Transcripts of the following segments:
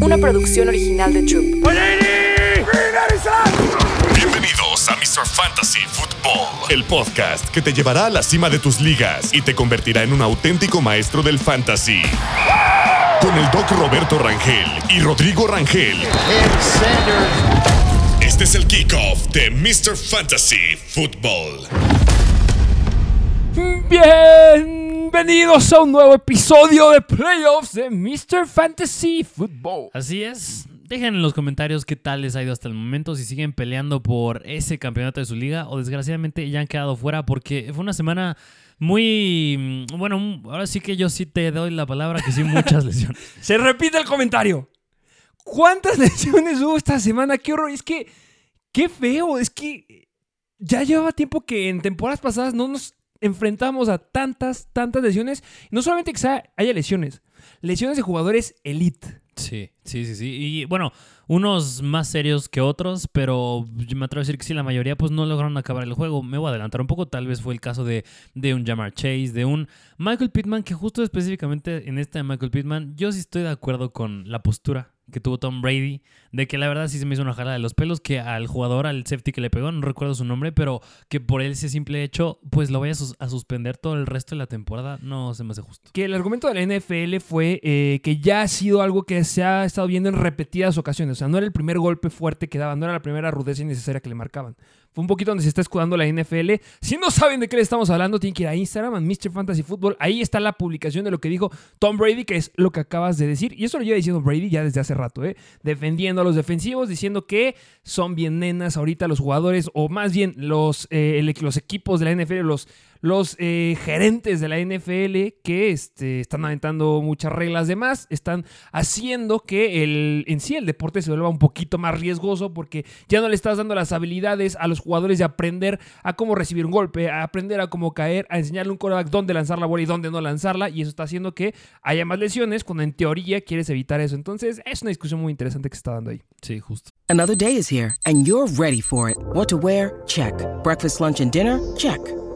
Una producción original de Troop. Bienvenidos a Mr. Fantasy Football, el podcast que te llevará a la cima de tus ligas y te convertirá en un auténtico maestro del fantasy. Con el doc Roberto Rangel y Rodrigo Rangel. Este es el kickoff de Mr. Fantasy Football. Bienvenidos a un nuevo episodio de Playoffs de Mr. Fantasy Football. Así es. Dejen en los comentarios qué tal les ha ido hasta el momento, si siguen peleando por ese campeonato de su liga o desgraciadamente ya han quedado fuera porque fue una semana muy... mm, Bueno, ahora sí que yo sí te doy la palabra que sí muchas lesiones. Se repite el comentario. ¿Cuántas lesiones hubo esta semana? Qué horror. Es que, qué feo. Es que ya llevaba tiempo que en temporadas pasadas no nos enfrentamos a tantas, tantas lesiones. No solamente que sea- haya lesiones, lesiones de jugadores elite. Sí, sí, sí, sí. Y bueno, unos más serios que otros, pero me atrevo a decir que sí, la mayoría pues no lograron acabar el juego. Me voy a adelantar un poco, tal vez fue el caso de, de un Jamar Chase, de un Michael Pittman, que justo específicamente en este de Michael Pittman, yo sí estoy de acuerdo con la postura que tuvo Tom Brady, de que la verdad sí se me hizo una jala de los pelos, que al jugador, al safety que le pegó, no recuerdo su nombre, pero que por ese simple hecho, pues lo vaya a, sus- a suspender todo el resto de la temporada, no se me hace justo. Que el argumento de la NFL fue eh, que ya ha sido algo que se ha estado viendo en repetidas ocasiones. O sea, no era el primer golpe fuerte que daban, no era la primera rudeza innecesaria que le marcaban. Fue un poquito donde se está escudando la NFL. Si no saben de qué le estamos hablando, tienen que ir a Instagram, a Mr. Fantasy Football. Ahí está la publicación de lo que dijo Tom Brady, que es lo que acabas de decir. Y eso lo lleva diciendo Brady ya desde hace rato, ¿eh? Defendiendo a los defensivos, diciendo que son bien nenas ahorita los jugadores, o más bien los, eh, los equipos de la NFL, los, los eh, gerentes de la NFL que este, están aventando muchas reglas de más, están haciendo que el, en sí el deporte se vuelva un poquito más riesgoso porque ya no le estás dando las habilidades a los jugadores de aprender a cómo recibir un golpe, a aprender a cómo caer, a enseñarle a un quarterback dónde lanzar la bola y dónde no lanzarla y eso está haciendo que haya más lesiones cuando en teoría quieres evitar eso. Entonces es una discusión muy interesante que se está dando ahí. Sí, justo. Another day is here, and you're ready for it. What to wear? Check. Breakfast, lunch, and dinner? Check.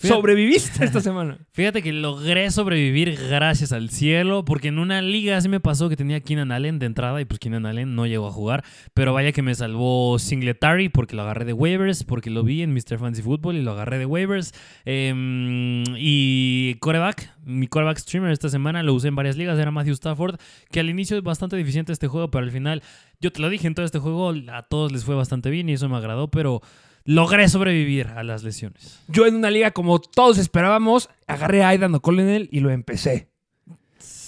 Fíjate- ¿Sobreviviste esta semana? Fíjate que logré sobrevivir gracias al cielo, porque en una liga así me pasó que tenía Keenan Allen de entrada y pues Keenan Allen no llegó a jugar, pero vaya que me salvó Singletary porque lo agarré de waivers, porque lo vi en Mr. Fancy Football y lo agarré de waivers. Em, y coreback, mi coreback streamer esta semana lo usé en varias ligas, era Matthew Stafford, que al inicio es bastante deficiente este juego, pero al final, yo te lo dije en todo este juego, a todos les fue bastante bien y eso me agradó, pero logré sobrevivir a las lesiones. Yo en una liga como todos esperábamos, agarré a Aidan O'Connell y lo empecé.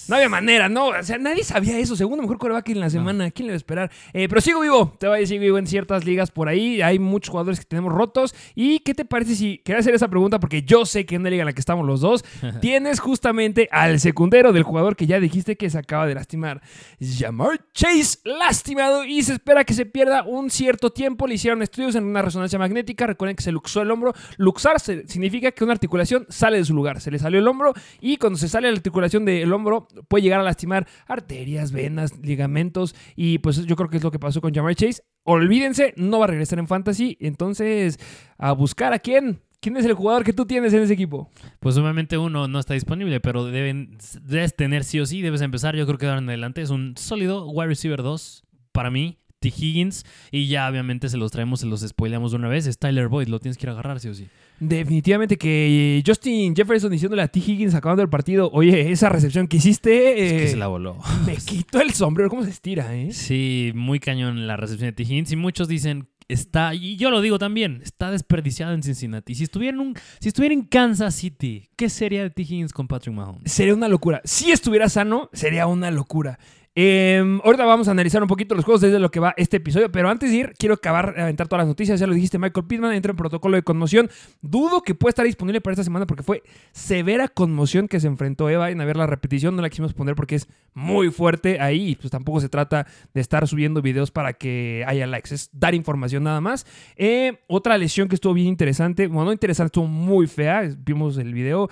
No había manera, no. O sea, nadie sabía eso. Segundo mejor coreback en la semana. ¿Quién le va a esperar? Eh, pero sigo vivo. Te voy a decir vivo en ciertas ligas por ahí. Hay muchos jugadores que tenemos rotos. ¿Y qué te parece si quería hacer esa pregunta? Porque yo sé que en una liga en la que estamos los dos, tienes justamente al secundero del jugador que ya dijiste que se acaba de lastimar. Jamar Chase lastimado y se espera que se pierda un cierto tiempo. Le hicieron estudios en una resonancia magnética. Recuerden que se luxó el hombro. Luxar significa que una articulación sale de su lugar. Se le salió el hombro y cuando se sale la articulación del hombro puede llegar a lastimar arterias, venas, ligamentos y pues yo creo que es lo que pasó con Jamar Chase. Olvídense, no va a regresar en Fantasy. Entonces, a buscar a quién. ¿Quién es el jugador que tú tienes en ese equipo? Pues obviamente uno no está disponible, pero deben, debes tener sí o sí, debes empezar, yo creo que ahora en adelante es un sólido wide receiver 2 para mí. T. Higgins. Y ya obviamente se los traemos, se los spoileamos de una vez. Es Tyler Boyd, lo tienes que ir agarrar, sí o sí. Definitivamente que Justin Jefferson diciéndole a T. Higgins acabando el partido, oye, esa recepción que hiciste, Es que eh, se la voló. me quito el sombrero, cómo se estira, ¿eh? Sí, muy cañón la recepción de T. Higgins. Y muchos dicen, está, y yo lo digo también, está desperdiciado en Cincinnati. Si estuviera en, un, si estuviera en Kansas City, ¿qué sería de T. Higgins con Patrick Mahomes? Sería una locura. Si estuviera sano, sería una locura. Eh, ahorita vamos a analizar un poquito los juegos desde lo que va este episodio, pero antes de ir, quiero acabar, aventar todas las noticias. Ya lo dijiste, Michael Pittman entra en protocolo de conmoción. Dudo que pueda estar disponible para esta semana porque fue severa conmoción que se enfrentó Eva. En a ver la repetición, no la quisimos poner porque es muy fuerte ahí. Y pues tampoco se trata de estar subiendo videos para que haya likes, es dar información nada más. Eh, otra lesión que estuvo bien interesante, bueno, no interesante, estuvo muy fea. Vimos el video.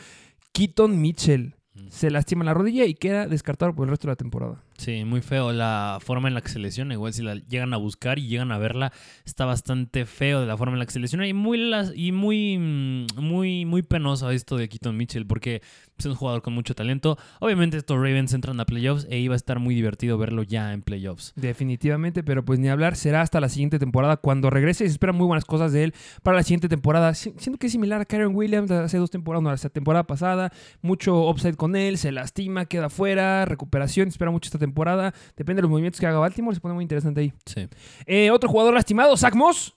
Keaton Mitchell se lastima la rodilla y queda descartado por el resto de la temporada. Sí, muy feo la forma en la que se lesiona. Igual si la llegan a buscar y llegan a verla, está bastante feo de la forma en la que se lesiona y muy y muy mm, muy muy penoso esto de Keaton Mitchell porque es un jugador con mucho talento. Obviamente estos Ravens entran a playoffs e iba a estar muy divertido verlo ya en playoffs. Definitivamente, pero pues ni hablar, será hasta la siguiente temporada cuando regrese. Se esperan muy buenas cosas de él para la siguiente temporada. Si- Siento que es similar a Karen Williams hace dos temporadas, no, la temporada pasada. Mucho upside con él, se lastima, queda fuera, recuperación. Espera mucho esta temporada. Depende de los movimientos que haga Baltimore, se pone muy interesante ahí. Sí. Eh, otro jugador lastimado, Zach Moss.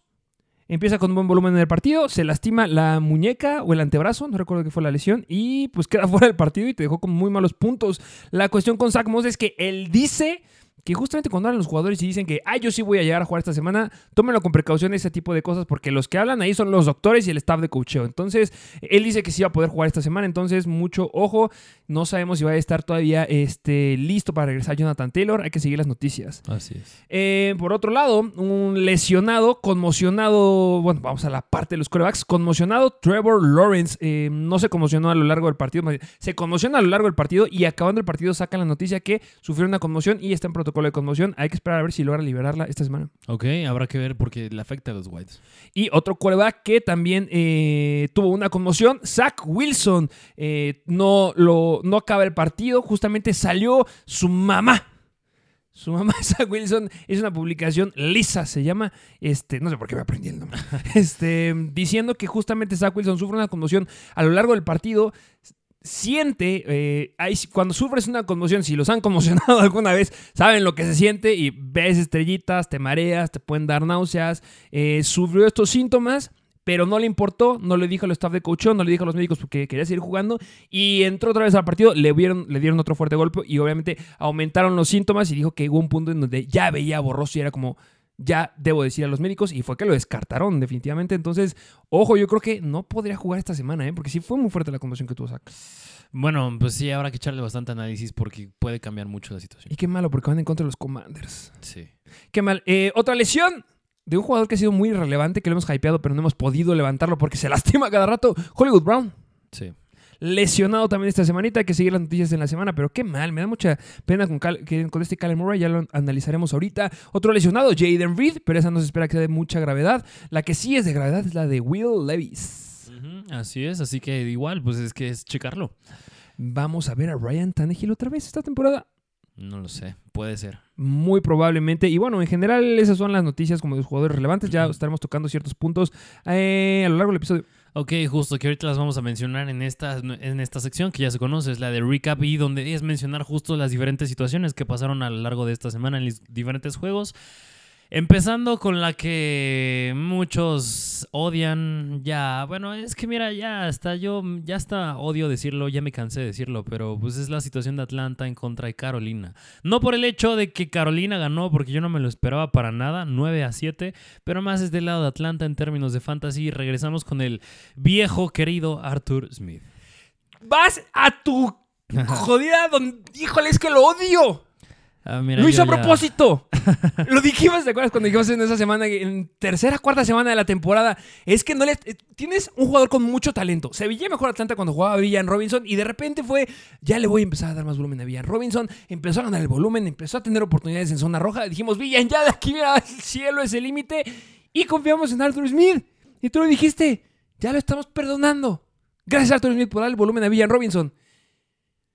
Empieza con un buen volumen en el partido, se lastima la muñeca o el antebrazo, no recuerdo qué fue la lesión, y pues queda fuera del partido y te dejó con muy malos puntos. La cuestión con Zach Moss es que él dice que justamente cuando hablan los jugadores y dicen que, ah, yo sí voy a llegar a jugar esta semana, tómenlo con precaución ese tipo de cosas, porque los que hablan ahí son los doctores y el staff de coacheo. Entonces, él dice que sí va a poder jugar esta semana, entonces mucho ojo, no sabemos si va a estar todavía este, listo para regresar Jonathan Taylor, hay que seguir las noticias. Así es. Eh, por otro lado, un lesionado, conmocionado, bueno, vamos a la parte de los corebacks, conmocionado Trevor Lawrence, eh, no se conmocionó a lo largo del partido, se conmociona a lo largo del partido y acabando el partido sacan la noticia que sufrió una conmoción y está en protocolo de conmoción. Hay que esperar a ver si logra liberarla esta semana. Ok, habrá que ver porque le afecta a los Whites. Y otro coreback que también eh, tuvo una conmoción, Zach Wilson, eh, no, lo, no acaba el partido, justamente salió su mamá. Su mamá, Zach Wilson, es una publicación lisa, se llama, este, no sé por qué me aprendí el nombre, este, diciendo que justamente Zach Wilson sufre una conmoción a lo largo del partido, siente, eh, cuando sufres una conmoción, si los han conmocionado alguna vez, saben lo que se siente y ves estrellitas, te mareas, te pueden dar náuseas, eh, sufrió estos síntomas. Pero no le importó, no le dijo al staff de coach, no le dijo a los médicos porque quería seguir jugando y entró otra vez al partido, le, vieron, le dieron otro fuerte golpe y obviamente aumentaron los síntomas y dijo que hubo un punto en donde ya veía borroso y era como, ya debo decir a los médicos y fue que lo descartaron definitivamente. Entonces, ojo, yo creo que no podría jugar esta semana, ¿eh? porque sí fue muy fuerte la conmoción que tuvo Zach. Bueno, pues sí, habrá que echarle bastante análisis porque puede cambiar mucho la situación. Y qué malo, porque van en contra de los Commanders. Sí. Qué mal. Eh, otra lesión de un jugador que ha sido muy relevante, que lo hemos hypeado, pero no hemos podido levantarlo porque se lastima cada rato. Hollywood Brown. Sí. Lesionado también esta semanita, hay que seguir las noticias en la semana, pero qué mal, me da mucha pena con, Cal- con este Kyler Murray, ya lo analizaremos ahorita. Otro lesionado, Jaden Reed, pero esa no se espera que sea de mucha gravedad. La que sí es de gravedad es la de Will Levis. Así es, así que igual, pues es que es checarlo. Vamos a ver a Ryan Tannehill otra vez esta temporada. No lo sé, puede ser. Muy probablemente. Y bueno, en general esas son las noticias como de los jugadores relevantes. Ya estaremos tocando ciertos puntos eh, a lo largo del episodio. Ok, justo que ahorita las vamos a mencionar en esta, en esta sección que ya se conoce, es la de recap y donde es mencionar justo las diferentes situaciones que pasaron a lo largo de esta semana en los diferentes juegos. Empezando con la que muchos odian ya, bueno, es que mira, ya hasta yo, ya hasta odio decirlo, ya me cansé de decirlo, pero pues es la situación de Atlanta en contra de Carolina. No por el hecho de que Carolina ganó, porque yo no me lo esperaba para nada, 9 a 7, pero más es del lado de Atlanta en términos de fantasy. Regresamos con el viejo querido Arthur Smith. Vas a tu jodida donde... Híjole, es que lo odio. Ah, mira, Lo hizo a ya- propósito. Lo dijimos, ¿te acuerdas cuando dijimos en esa semana, en tercera, cuarta semana de la temporada? Es que no le. eh, Tienes un jugador con mucho talento. Se veía mejor Atlanta cuando jugaba Villan Robinson y de repente fue. Ya le voy a empezar a dar más volumen a Villan Robinson. Empezó a ganar el volumen, empezó a tener oportunidades en zona roja. Dijimos, Villan, ya de aquí, mira, el cielo es el límite. Y confiamos en Arthur Smith. Y tú lo dijiste, ya lo estamos perdonando. Gracias, Arthur Smith, por dar el volumen a Villan Robinson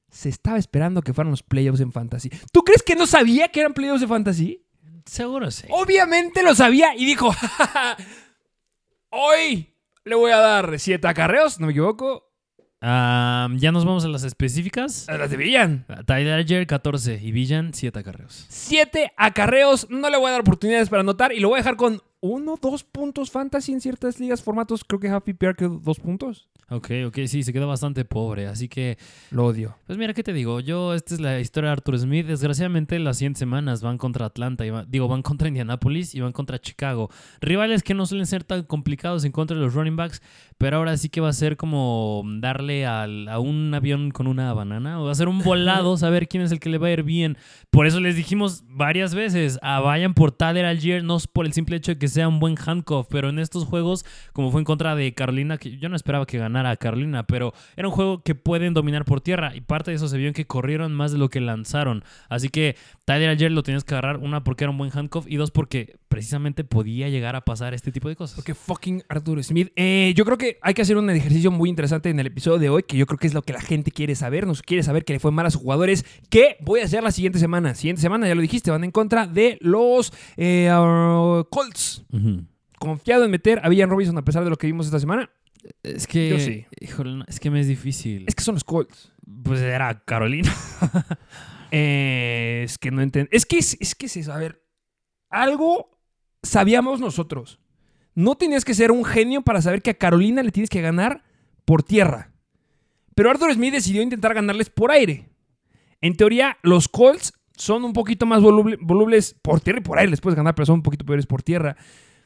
se estaba esperando que fueran los playoffs en Fantasy. ¿Tú crees que no sabía que eran playoffs de Fantasy? Seguro sí. Obviamente lo sabía y dijo, hoy le voy a dar siete acarreos, no me equivoco, ya nos vamos a las específicas. a las de Villan. Tyler Algier, 14 y Villan, 7 acarreos. Siete acarreos, no le voy a dar oportunidades para anotar y lo voy a dejar con uno, dos puntos fantasy en ciertas ligas, formatos. Creo que Happy PR quedó dos puntos. Ok, ok, sí, se quedó bastante pobre. Así que, Lo odio. pues mira, ¿qué te digo? Yo, esta es la historia de Arthur Smith. Desgraciadamente, las siguientes semanas van contra Atlanta, y va- digo, van contra Indianapolis y van contra Chicago. Rivales que no suelen ser tan complicados en contra de los running backs, pero ahora sí que va a ser como darle al- a un avión con una banana, o va a ser un volado, saber quién es el que le va a ir bien. Por eso les dijimos varias veces, ah, vayan por Tyler Algier, no es por el simple hecho de que sea un buen handcuff, pero en estos juegos, como fue en contra de Carolina, que yo no esperaba que ganara a Carolina, pero era un juego que pueden dominar por tierra, y parte de eso se vio en que corrieron más de lo que lanzaron. Así que Tyler Algier lo tenías que agarrar, una porque era un buen handcuff, y dos porque precisamente podía llegar a pasar este tipo de cosas. Porque fucking Arthur Smith. Eh, yo creo que hay que hacer un ejercicio muy interesante en el episodio de hoy, que yo creo que es lo que la gente quiere saber. Nos quiere saber que le fue mal a sus jugadores. ¿Qué voy a hacer la siguiente semana? Siguiente semana, ya lo dijiste, van en contra de los eh, ah, Colts. Confiado en meter a Villan Robinson a pesar de lo que vimos esta semana. Es que, Yo sí. híjole, no, es que me es difícil. Es que son los Colts. Pues era Carolina. Eh, es que no entiendo. Es que es, es que es eso. A ver, algo sabíamos nosotros. No tenías que ser un genio para saber que a Carolina le tienes que ganar por tierra. Pero Arthur Smith decidió intentar ganarles por aire. En teoría, los Colts son un poquito más voluble- volubles por tierra y por aire les puedes ganar, pero son un poquito peores por tierra.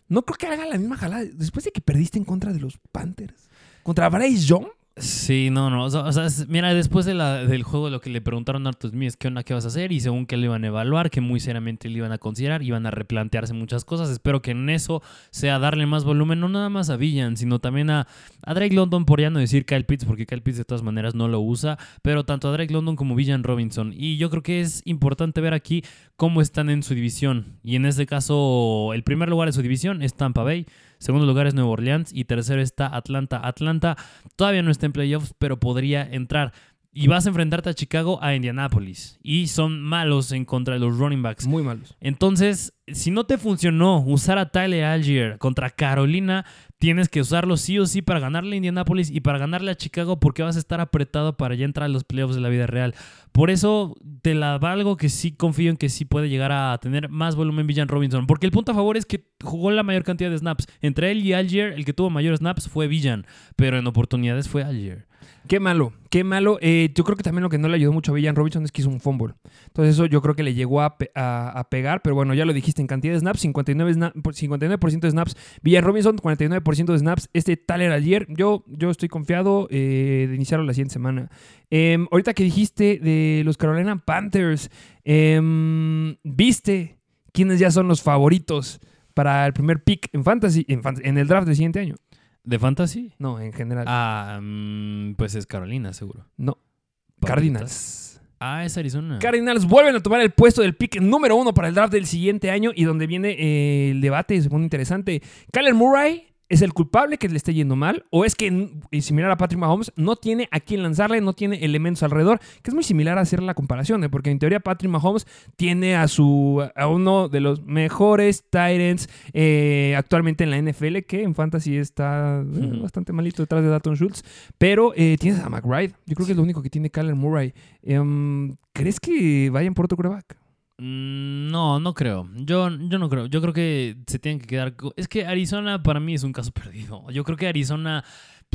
No creo que haga la misma jalada. Después de que perdiste en contra de los Panthers. Contra Bryce Young. Sí, no, no. O sea, mira, después de la- del juego lo que le preguntaron a Arthur Smith es qué onda, qué vas a hacer y según que lo iban a evaluar, que muy seriamente lo iban a considerar, iban a replantearse muchas cosas. Espero que en eso sea darle más volumen, no nada más a Villan, sino también a, a Drake London, por ya no decir Kyle Pitts, porque Kyle Pitts de todas maneras no lo usa, pero tanto a Drake London como Villan Robinson. Y yo creo que es importante ver aquí cómo están en su división. Y en este caso, el primer lugar de su división es Tampa Bay. Segundo lugar es Nueva Orleans y tercero está Atlanta. Atlanta todavía no está en playoffs, pero podría entrar. Y vas a enfrentarte a Chicago, a Indianapolis. Y son malos en contra de los running backs. Muy malos. Entonces, si no te funcionó usar a Tyler Algier contra Carolina, tienes que usarlo sí o sí para ganarle a Indianapolis y para ganarle a Chicago porque vas a estar apretado para ya entrar a los playoffs de la vida real. Por eso te la valgo que sí confío en que sí puede llegar a tener más volumen Villan Robinson. Porque el punto a favor es que jugó la mayor cantidad de snaps. Entre él y Algier, el que tuvo mayor snaps fue Villan, pero en oportunidades fue Algier. Qué malo, qué malo. Eh, yo creo que también lo que no le ayudó mucho a Villan Robinson es que hizo un fumble. Entonces eso yo creo que le llegó a, pe- a- a pegar, pero bueno, ya lo dijiste en cantidad de snaps, 59, sna- por- 59% de snaps. Villan Robinson, 49% de snaps. Este Tyler ayer, yo, yo estoy confiado eh, de iniciarlo la siguiente semana. Em, ahorita que dijiste de los Carolina Panthers, em, ¿viste quiénes ya son los favoritos para el primer pick en fantasy, en, fan- en el draft del siguiente año? ¿De fantasy? No, en general. Ah, mm, pues es Carolina, seguro. no. Cardinals. Ah, es Arizona. Cardinals vuelven a tomar el puesto del pick número uno para el draft del siguiente año y donde viene eh, el debate, se pone interesante. Kyler Murray es el culpable que le esté yendo mal o es que, y similar a Patrick Mahomes, no tiene a quién lanzarle, no tiene elementos alrededor, que es muy similar a hacer la comparación, ¿eh? porque en teoría Patrick Mahomes tiene a su a uno de los mejores Titans actualmente en la NFL, que en fantasy está eh, bastante malito detrás de Dalton Schultz, pero eh, tienes a McBride. Yo creo que es lo único que tiene Kyler Murray. Em, ¿Crees que vayan por otro quarterback? Mm, No, no creo. Yo, yo no creo. Yo creo que se tienen que quedar. Es que Arizona para mí es un caso perdido. Yo creo que Arizona,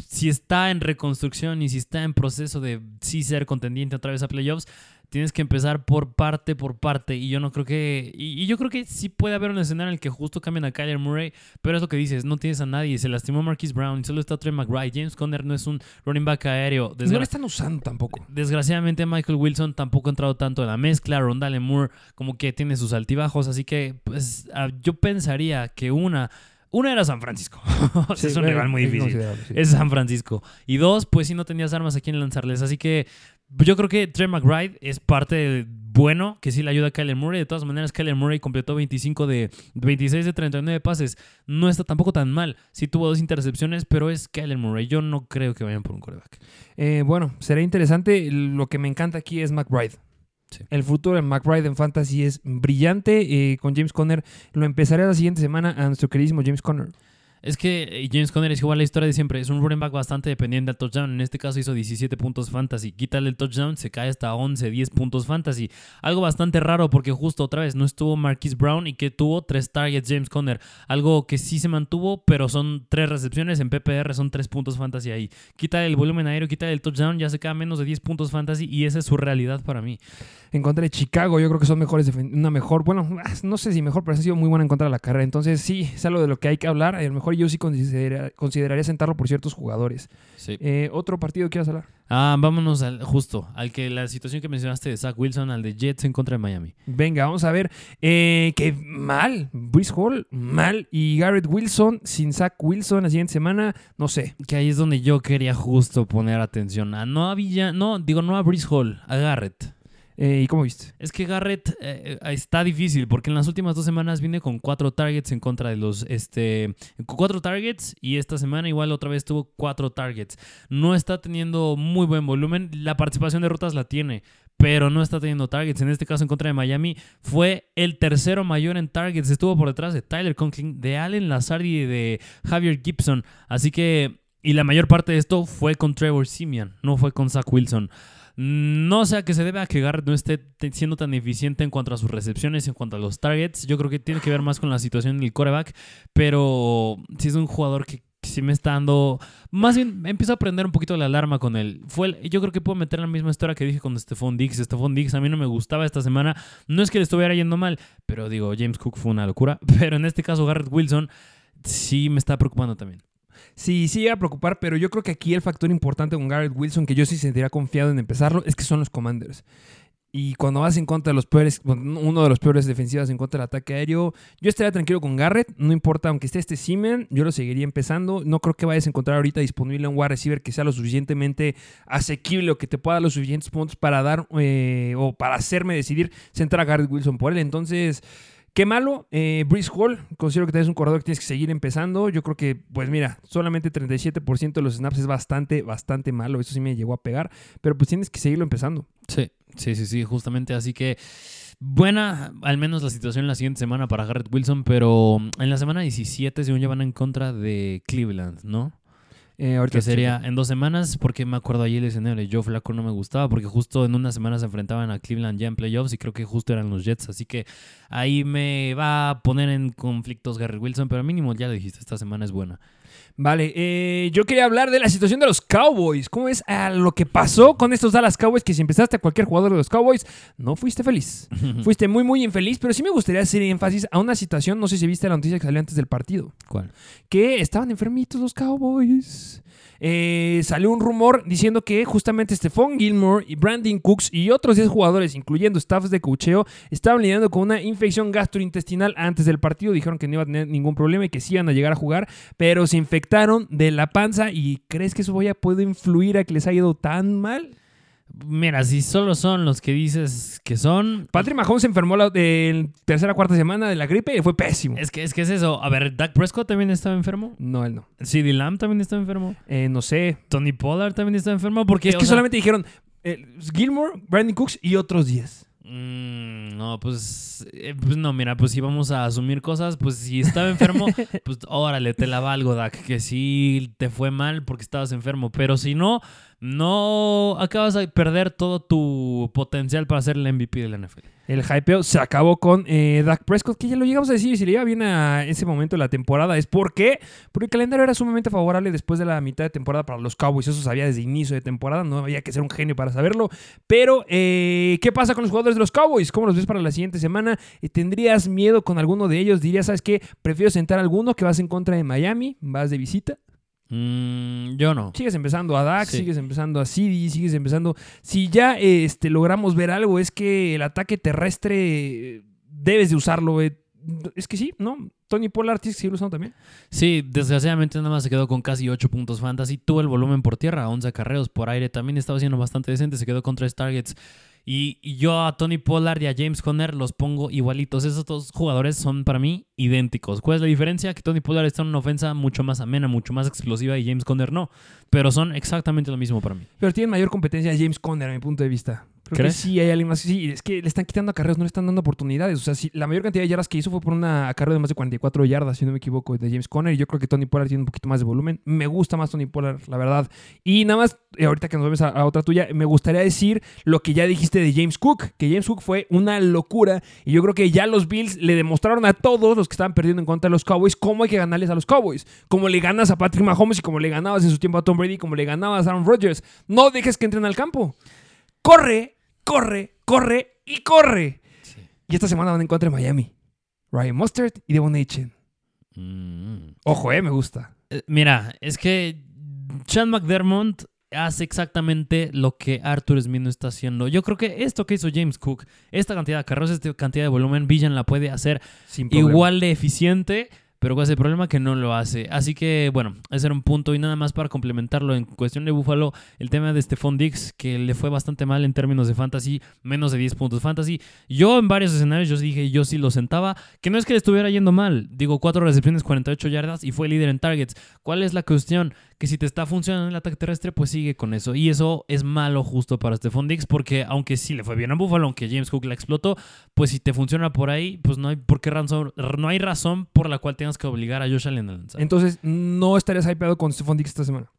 si está en reconstrucción y si está en proceso de sí ser contendiente otra vez a playoffs, tienes que empezar por parte por parte. Y yo no creo que. Y, y yo creo que sí puede haber un escenario en el que justo cambien a Kyler Murray. Pero es lo que dices, no tienes a nadie. Se lastimó Marquise Brown, solo está Trey McBride. James Conner no es un running back aéreo. no lo están usando tampoco. Desgraciadamente Michael Wilson tampoco ha entrado tanto en la mezcla, Rondale Moore como que tiene sus altibajos, así que pues ah, yo pensaría que una, una era San Francisco, es un bueno, rival muy difícil, sí. es San Francisco, y dos, pues si no tenías armas a quien lanzarles, así que yo creo que Trey McBride es parte bueno, que sí le ayuda a Kyler Murray, de todas maneras Kyler Murray completó 25 de 26 de 39 pases, no está tampoco tan mal, sí tuvo dos intercepciones, pero es Kyler Murray, yo no creo que vayan por un quarterback. Eh, bueno, será interesante. Lo que me encanta aquí es McBride. Sí. El futuro de McBride en Fantasy es brillante. eh, con James Conner lo empezaré la siguiente semana a nuestro queridísimo James Conner. Es que eh, James Conner es igual la historia de siempre. Es un running back bastante dependiente al touchdown. En este caso hizo 17 puntos fantasy. Quítale el touchdown, se cae hasta 11, 10 puntos fantasy. Algo bastante raro porque justo otra vez no estuvo Marquise Brown y que tuvo 3 targets James Conner. Algo que sí se mantuvo, pero son 3 recepciones en PPR, son 3 puntos fantasy ahí. Quítale el volumen aéreo, quítale el touchdown, ya se queda menos de 10 puntos fantasy y esa es su realidad para mí. En contra de Chicago, yo creo que son mejores, una mejor, bueno, no sé si mejor, pero ha sido muy buena en contra de la carrera. Entonces, sí, es algo de lo que hay que hablar. A lo mejor yo sí considera- consideraría sentarlo por ciertos jugadores. Sí. Eh, ¿Otro partido quieras hablar? Ah, vámonos al, justo al que la situación que mencionaste de Zach Wilson, al de Jets en contra de Miami. Venga, vamos a ver. Eh, que mal. Brice Hall, mal. Y Garrett Wilson, sin Zach Wilson la siguiente semana, no sé. Que ahí es donde yo quería justo poner atención. A, no a Villa, no, digo no a Brice Hall, a Garrett. Eh, ¿Y cómo viste? Es que Garrett eh, eh, está difícil porque en las últimas dos semanas viene con cuatro targets en contra de los, este, cuatro targets y esta semana igual otra vez tuvo cuatro targets. No está teniendo muy buen volumen. La participación de rutas la tiene, pero no está teniendo targets. En este caso en contra de Miami fue el tercero mayor en targets. Estuvo por detrás de Tyler Conklin, de Allen Lazardi y de Javier Gibson. Así que, y la mayor parte de esto fue con Trevor Simeon, no fue con Zach Wilson. No sé a qué se debe a que Garrett no esté siendo tan eficiente en cuanto a sus recepciones, en cuanto a los targets. Yo creo que tiene que ver más con la situación del coreback, pero sí es un jugador que sí me está dando. Más bien, empiezo a aprender un poquito la alarma con él. Fue yo creo que puedo meter la misma historia que dije con Stephon Diggs. Stephon Diggs a mí no me gustaba esta semana. No es que le estuviera yendo mal, pero digo, James Cook fue una locura. Pero en este caso, Garrett Wilson sí me está preocupando también. Sí, sí llega a preocupar, pero yo creo que aquí el factor importante con Garrett Wilson, que yo sí sentiría confiado en empezarlo, es que son los Commanders. Y cuando vas en contra de los peores, uno de los peores defensivas en contra del ataque aéreo, yo estaría tranquilo con Garrett, no importa, aunque esté este Simen, yo lo seguiría empezando. No creo que vayas a encontrar ahorita disponible un wide receiver que sea lo suficientemente asequible o que te pueda dar los suficientes puntos para dar eh, o para hacerme decidir sentar a Garrett Wilson por él. Entonces, Qué malo, eh, Brice Hall, considero que tienes un corredor que tienes que seguir empezando. Yo creo que, pues mira, solamente 37% de los snaps es bastante, bastante malo. Eso sí me llegó a pegar, pero pues tienes que seguirlo empezando. Sí, sí, sí, sí, justamente. Así que buena, al menos la situación la siguiente semana para Garrett Wilson, pero en la semana 17 según ya van en contra de Cleveland, ¿no? Eh, ahorita Que sería en dos semanas, porque me acuerdo ayer el escenario de Joe Flacco no me gustaba, porque justo en una semana se enfrentaban a Cleveland ya en playoffs y creo que justo eran los Jets, así que ahí me va a poner en conflictos Garrett Wilson, pero mínimo ya lo dijiste, esta semana es buena. Vale, eh, yo quería hablar de la situación de los Cowboys. ¿Cómo es a lo que pasó con estos Dallas Cowboys? Que si empezaste a cualquier jugador de los Cowboys, no fuiste feliz. Fuiste muy, muy infeliz, pero sí me gustaría hacer énfasis a una situación, no sé si viste la noticia que salió antes del partido, ¿Cuál? que estaban enfermitos los Cowboys. Eh, salió un rumor diciendo que justamente Stephon Gilmore y Brandon Cooks y otros 10 jugadores, incluyendo staffs de cocheo, estaban lidiando con una infección gastrointestinal antes del partido. Dijeron que no iba a tener ningún problema y que sí iban a llegar a jugar, pero se infectaron de la panza. ¿Y crees que eso vaya puede influir a que les haya ido tan mal? Mira, si solo son los que dices que son, Patrick Mahomes se enfermó la en tercera cuarta semana de la gripe y fue pésimo. es que es que es eso. A ver, Dak Prescott también estaba enfermo. No, él no. CD Lamb también está enfermo. Eh, no sé. Tony Pollard también está enfermo porque Es que sea, solamente dijeron eh, Gilmore, Brandon Cooks y otros 10. Mm, no, pues, eh, pues no, mira, pues si vamos a asumir cosas, pues si estaba enfermo, pues órale, te la valgo, Dak, que sí te fue mal porque estabas enfermo, pero si no, no acabas de perder todo tu potencial para ser el MVP de la NFL. El hypeo se acabó con eh, Dak Prescott, que ya lo llegamos a decir, si le iba bien a ese momento de la temporada. ¿Es por qué? Porque el calendario era sumamente favorable después de la mitad de temporada para los Cowboys. Eso sabía desde inicio de temporada, no había que ser un genio para saberlo. Pero, eh, ¿qué pasa con los jugadores de los Cowboys? ¿Cómo los ves para la siguiente semana? Eh, ¿Tendrías miedo con alguno de ellos? Dirías, ¿sabes qué? Prefiero sentar a alguno que vas en contra de Miami, vas de visita. Mm, yo no. Sigues empezando a Dak, Sí. sigues empezando a CD, sigues empezando. Si ya este, logramos ver algo, es que el ataque terrestre eh, debes de usarlo. eh. Es que sí, ¿no? Tony Pollard que seguir usando también. Sí, desgraciadamente nada más se quedó con casi 8 puntos fantasy. Tuvo el volumen por tierra, 11 carreos por aire. También estaba siendo bastante decente, se quedó con 3 targets. Y, yo a Tony Pollard y a James Conner los pongo igualitos. Esos dos jugadores son para mí idénticos. ¿Cuál es la diferencia? Que Tony Pollard está en una ofensa mucho más amena, mucho más explosiva y James Conner no. Pero son exactamente lo mismo para mí. Pero tiene mayor competencia James Conner, a mi punto de vista. Creo ¿Crees? que sí hay alguien más. Sí, es que le están quitando acarreos, no le están dando oportunidades. O sea, sí, la mayor cantidad de yardas que hizo fue por una acarreo de más de 44 yardas, si no me equivoco, de James Conner. Y yo creo que Tony Pollard tiene un poquito más de volumen. Me gusta más Tony Pollard, la verdad. Y nada más, eh, ahorita que nos vemos a, a otra tuya, me gustaría decir lo que ya dijiste de James Cook, que James Cook fue una locura. Y yo creo que ya los Bills le demostraron a todos los que estaban perdiendo en contra de los Cowboys cómo hay que ganarles a los Cowboys. Como le ganas a Patrick Mahomes y como le ganabas en su tiempo a Tom Brady, como le ganabas a Aaron Rodgers. No dejes que entren al campo. Corre, corre, corre y corre. Y esta semana van en contra de Miami. Ryan Mustard y Devon Achen. Mm. Ojo, eh, me gusta. Eh, Mira, es que Sean McDermott hace exactamente lo que Arthur Smith no está haciendo. Yo creo que esto que hizo James Cook, esta cantidad de carros, esta cantidad de volumen, Villan la puede hacer Sin igual de eficiente, pero con ese problema que no lo hace. Así que, bueno, ese era un punto. Y nada más para complementarlo en cuestión de Buffalo, el tema de Stephon Dix, que le fue bastante mal en términos de fantasy, menos de 10 puntos fantasy. Yo en varios escenarios, yo dije, yo sí lo sentaba, que no es que le estuviera yendo mal. Digo, 4 recepciones, 48 yardas y fue líder en targets. ¿Cuál es la cuestión? Que si te está funcionando el ataque terrestre, pues sigue con eso. Y eso es malo justo para Stephon Dix, porque aunque sí le fue bien a Buffalo, aunque James Cook la explotó, pues si te funciona por ahí, pues no hay por qué razón, no hay razón por la cual tengas que obligar a Josh Allen a lanzar. Entonces, no estarías hypeado con Stephon Dix esta semana.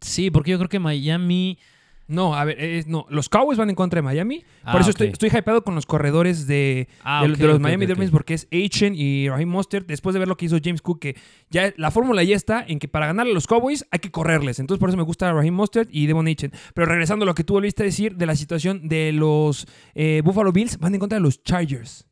Sí, porque yo creo que Miami. No, a ver, eh, no. Los Cowboys van en contra de Miami. Ah, Por eso ok. estoy, estoy hypeado con los corredores de, Ah, de, ok, de los Miami. Dolphins porque es Achen y Raheem Mostert. Después de ver lo que hizo James Cook, que ya la fórmula ya está en que para ganarle a los Cowboys hay que correrles. Entonces, por eso me gusta Raheem Mostert y Devon Achen. Pero regresando a lo que tú volviste a decir de la situación de los eh, Buffalo Bills, van en contra de los Chargers.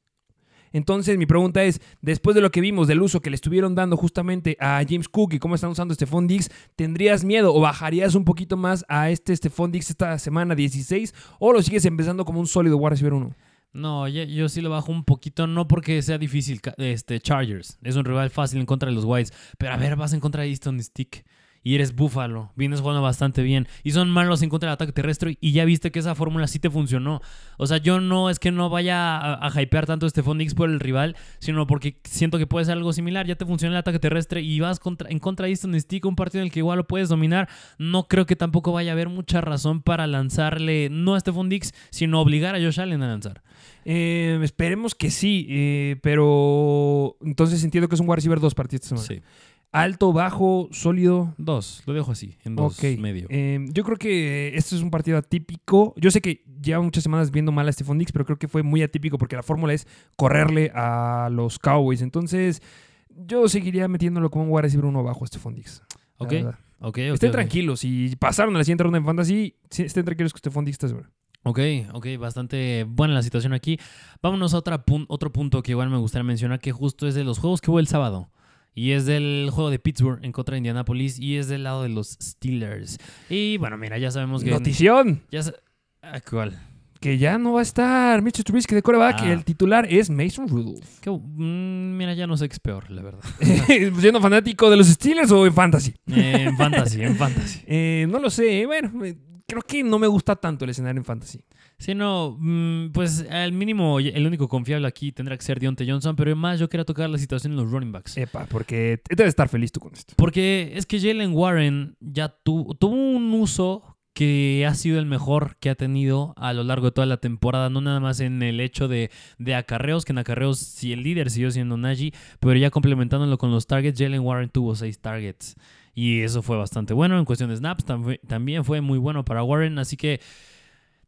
Entonces, mi pregunta es, después de lo que vimos del uso que le estuvieron dando justamente a James Cook y cómo están usando Stephon Diggs, ¿tendrías miedo o bajarías un poquito más a este Stephon Diggs esta semana 16 o lo sigues empezando como un sólido wide receiver 1? No, yo, yo sí lo bajo un poquito, no porque sea difícil, este Chargers. Es un rival fácil en contra de los Whites. Pero a ver, vas en contra de Easton Stick. Y eres Buffalo. Vienes jugando bastante bien. Y son malos en contra del ataque terrestre. Y ya viste que esa fórmula sí te funcionó. O sea, yo no es que no vaya a, a hypear tanto este Dix por el rival, sino porque siento que puede ser algo similar. Ya te funciona el ataque terrestre y vas contra, en contra de Easton Stick, un partido en el que igual lo puedes dominar. No creo que tampoco vaya a haber mucha razón para lanzarle, no a Stephon Dix, sino obligar a Josh Allen a lanzar. Eh, esperemos que sí, eh, pero entonces entiendo que es un wide receiver 2 partidos. Sí. Alto, bajo, sólido. Dos, lo dejo así, en dos Ok. medio. Eh, yo creo que este es un partido atípico. Yo sé que lleva muchas semanas viendo mal a Stephon Diggs, pero creo que fue muy atípico porque la fórmula es correrle a los Cowboys. Entonces, yo seguiría metiéndolo como un wide receiver uno bajo a Stephon Diggs. la ok, verdad. ok, ok. Estén ok. tranquilos. Si pasaron a la siguiente ronda en Fantasy, estén tranquilos que Stephon Diggs está seguro. Ok, ok, bastante buena la situación aquí. Vámonos a otra pun- otro punto que igual me gustaría mencionar, que justo es de los juegos que hubo el sábado. Y es del juego de Pittsburgh en contra de Indianapolis y es del lado de los Steelers. Y bueno, mira, ya sabemos que... Notición. Ya sa- ah, ¿Cuál? Que ya no va a estar Mitchell Trubisky de coreback. Ah. El titular es Mason Rudolph. Que, mm, mira, ya no sé qué es peor, la verdad. ¿Siendo fanático de los Steelers o en Fantasy? Eh, en fantasy, en fantasy. Eh, no lo sé. Bueno, eh, creo que no me gusta tanto el escenario en Fantasy. Sí, no, mm, pues al mínimo el único confiable aquí tendrá que ser Deontay Johnson, pero más yo quería tocar la situación en los running backs. Epa, porque debes estar feliz tú con esto. Porque es que Jalen Warren ya tu- tuvo un uso que ha sido el mejor que ha tenido a lo largo de toda la temporada, no nada más en el hecho de, de acarreos, que en acarreos sí el líder siguió siendo Najee, pero ya complementándolo con los targets, Jalen Warren tuvo seis targets. Y eso fue bastante bueno. En cuestión de snaps tam- también fue muy bueno para Warren, así que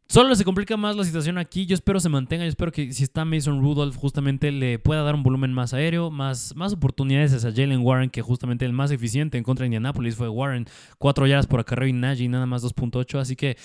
Solo se complica más la situación aquí. Yo espero se mantenga. Yo espero que si está Mason Rudolph, justamente le pueda dar un volumen más aéreo, más, más oportunidades a Jalen Warren, que justamente el más eficiente en contra de Indianapolis fue Warren. 4 yardas por acarreo y Najee nada más 2.8. Así que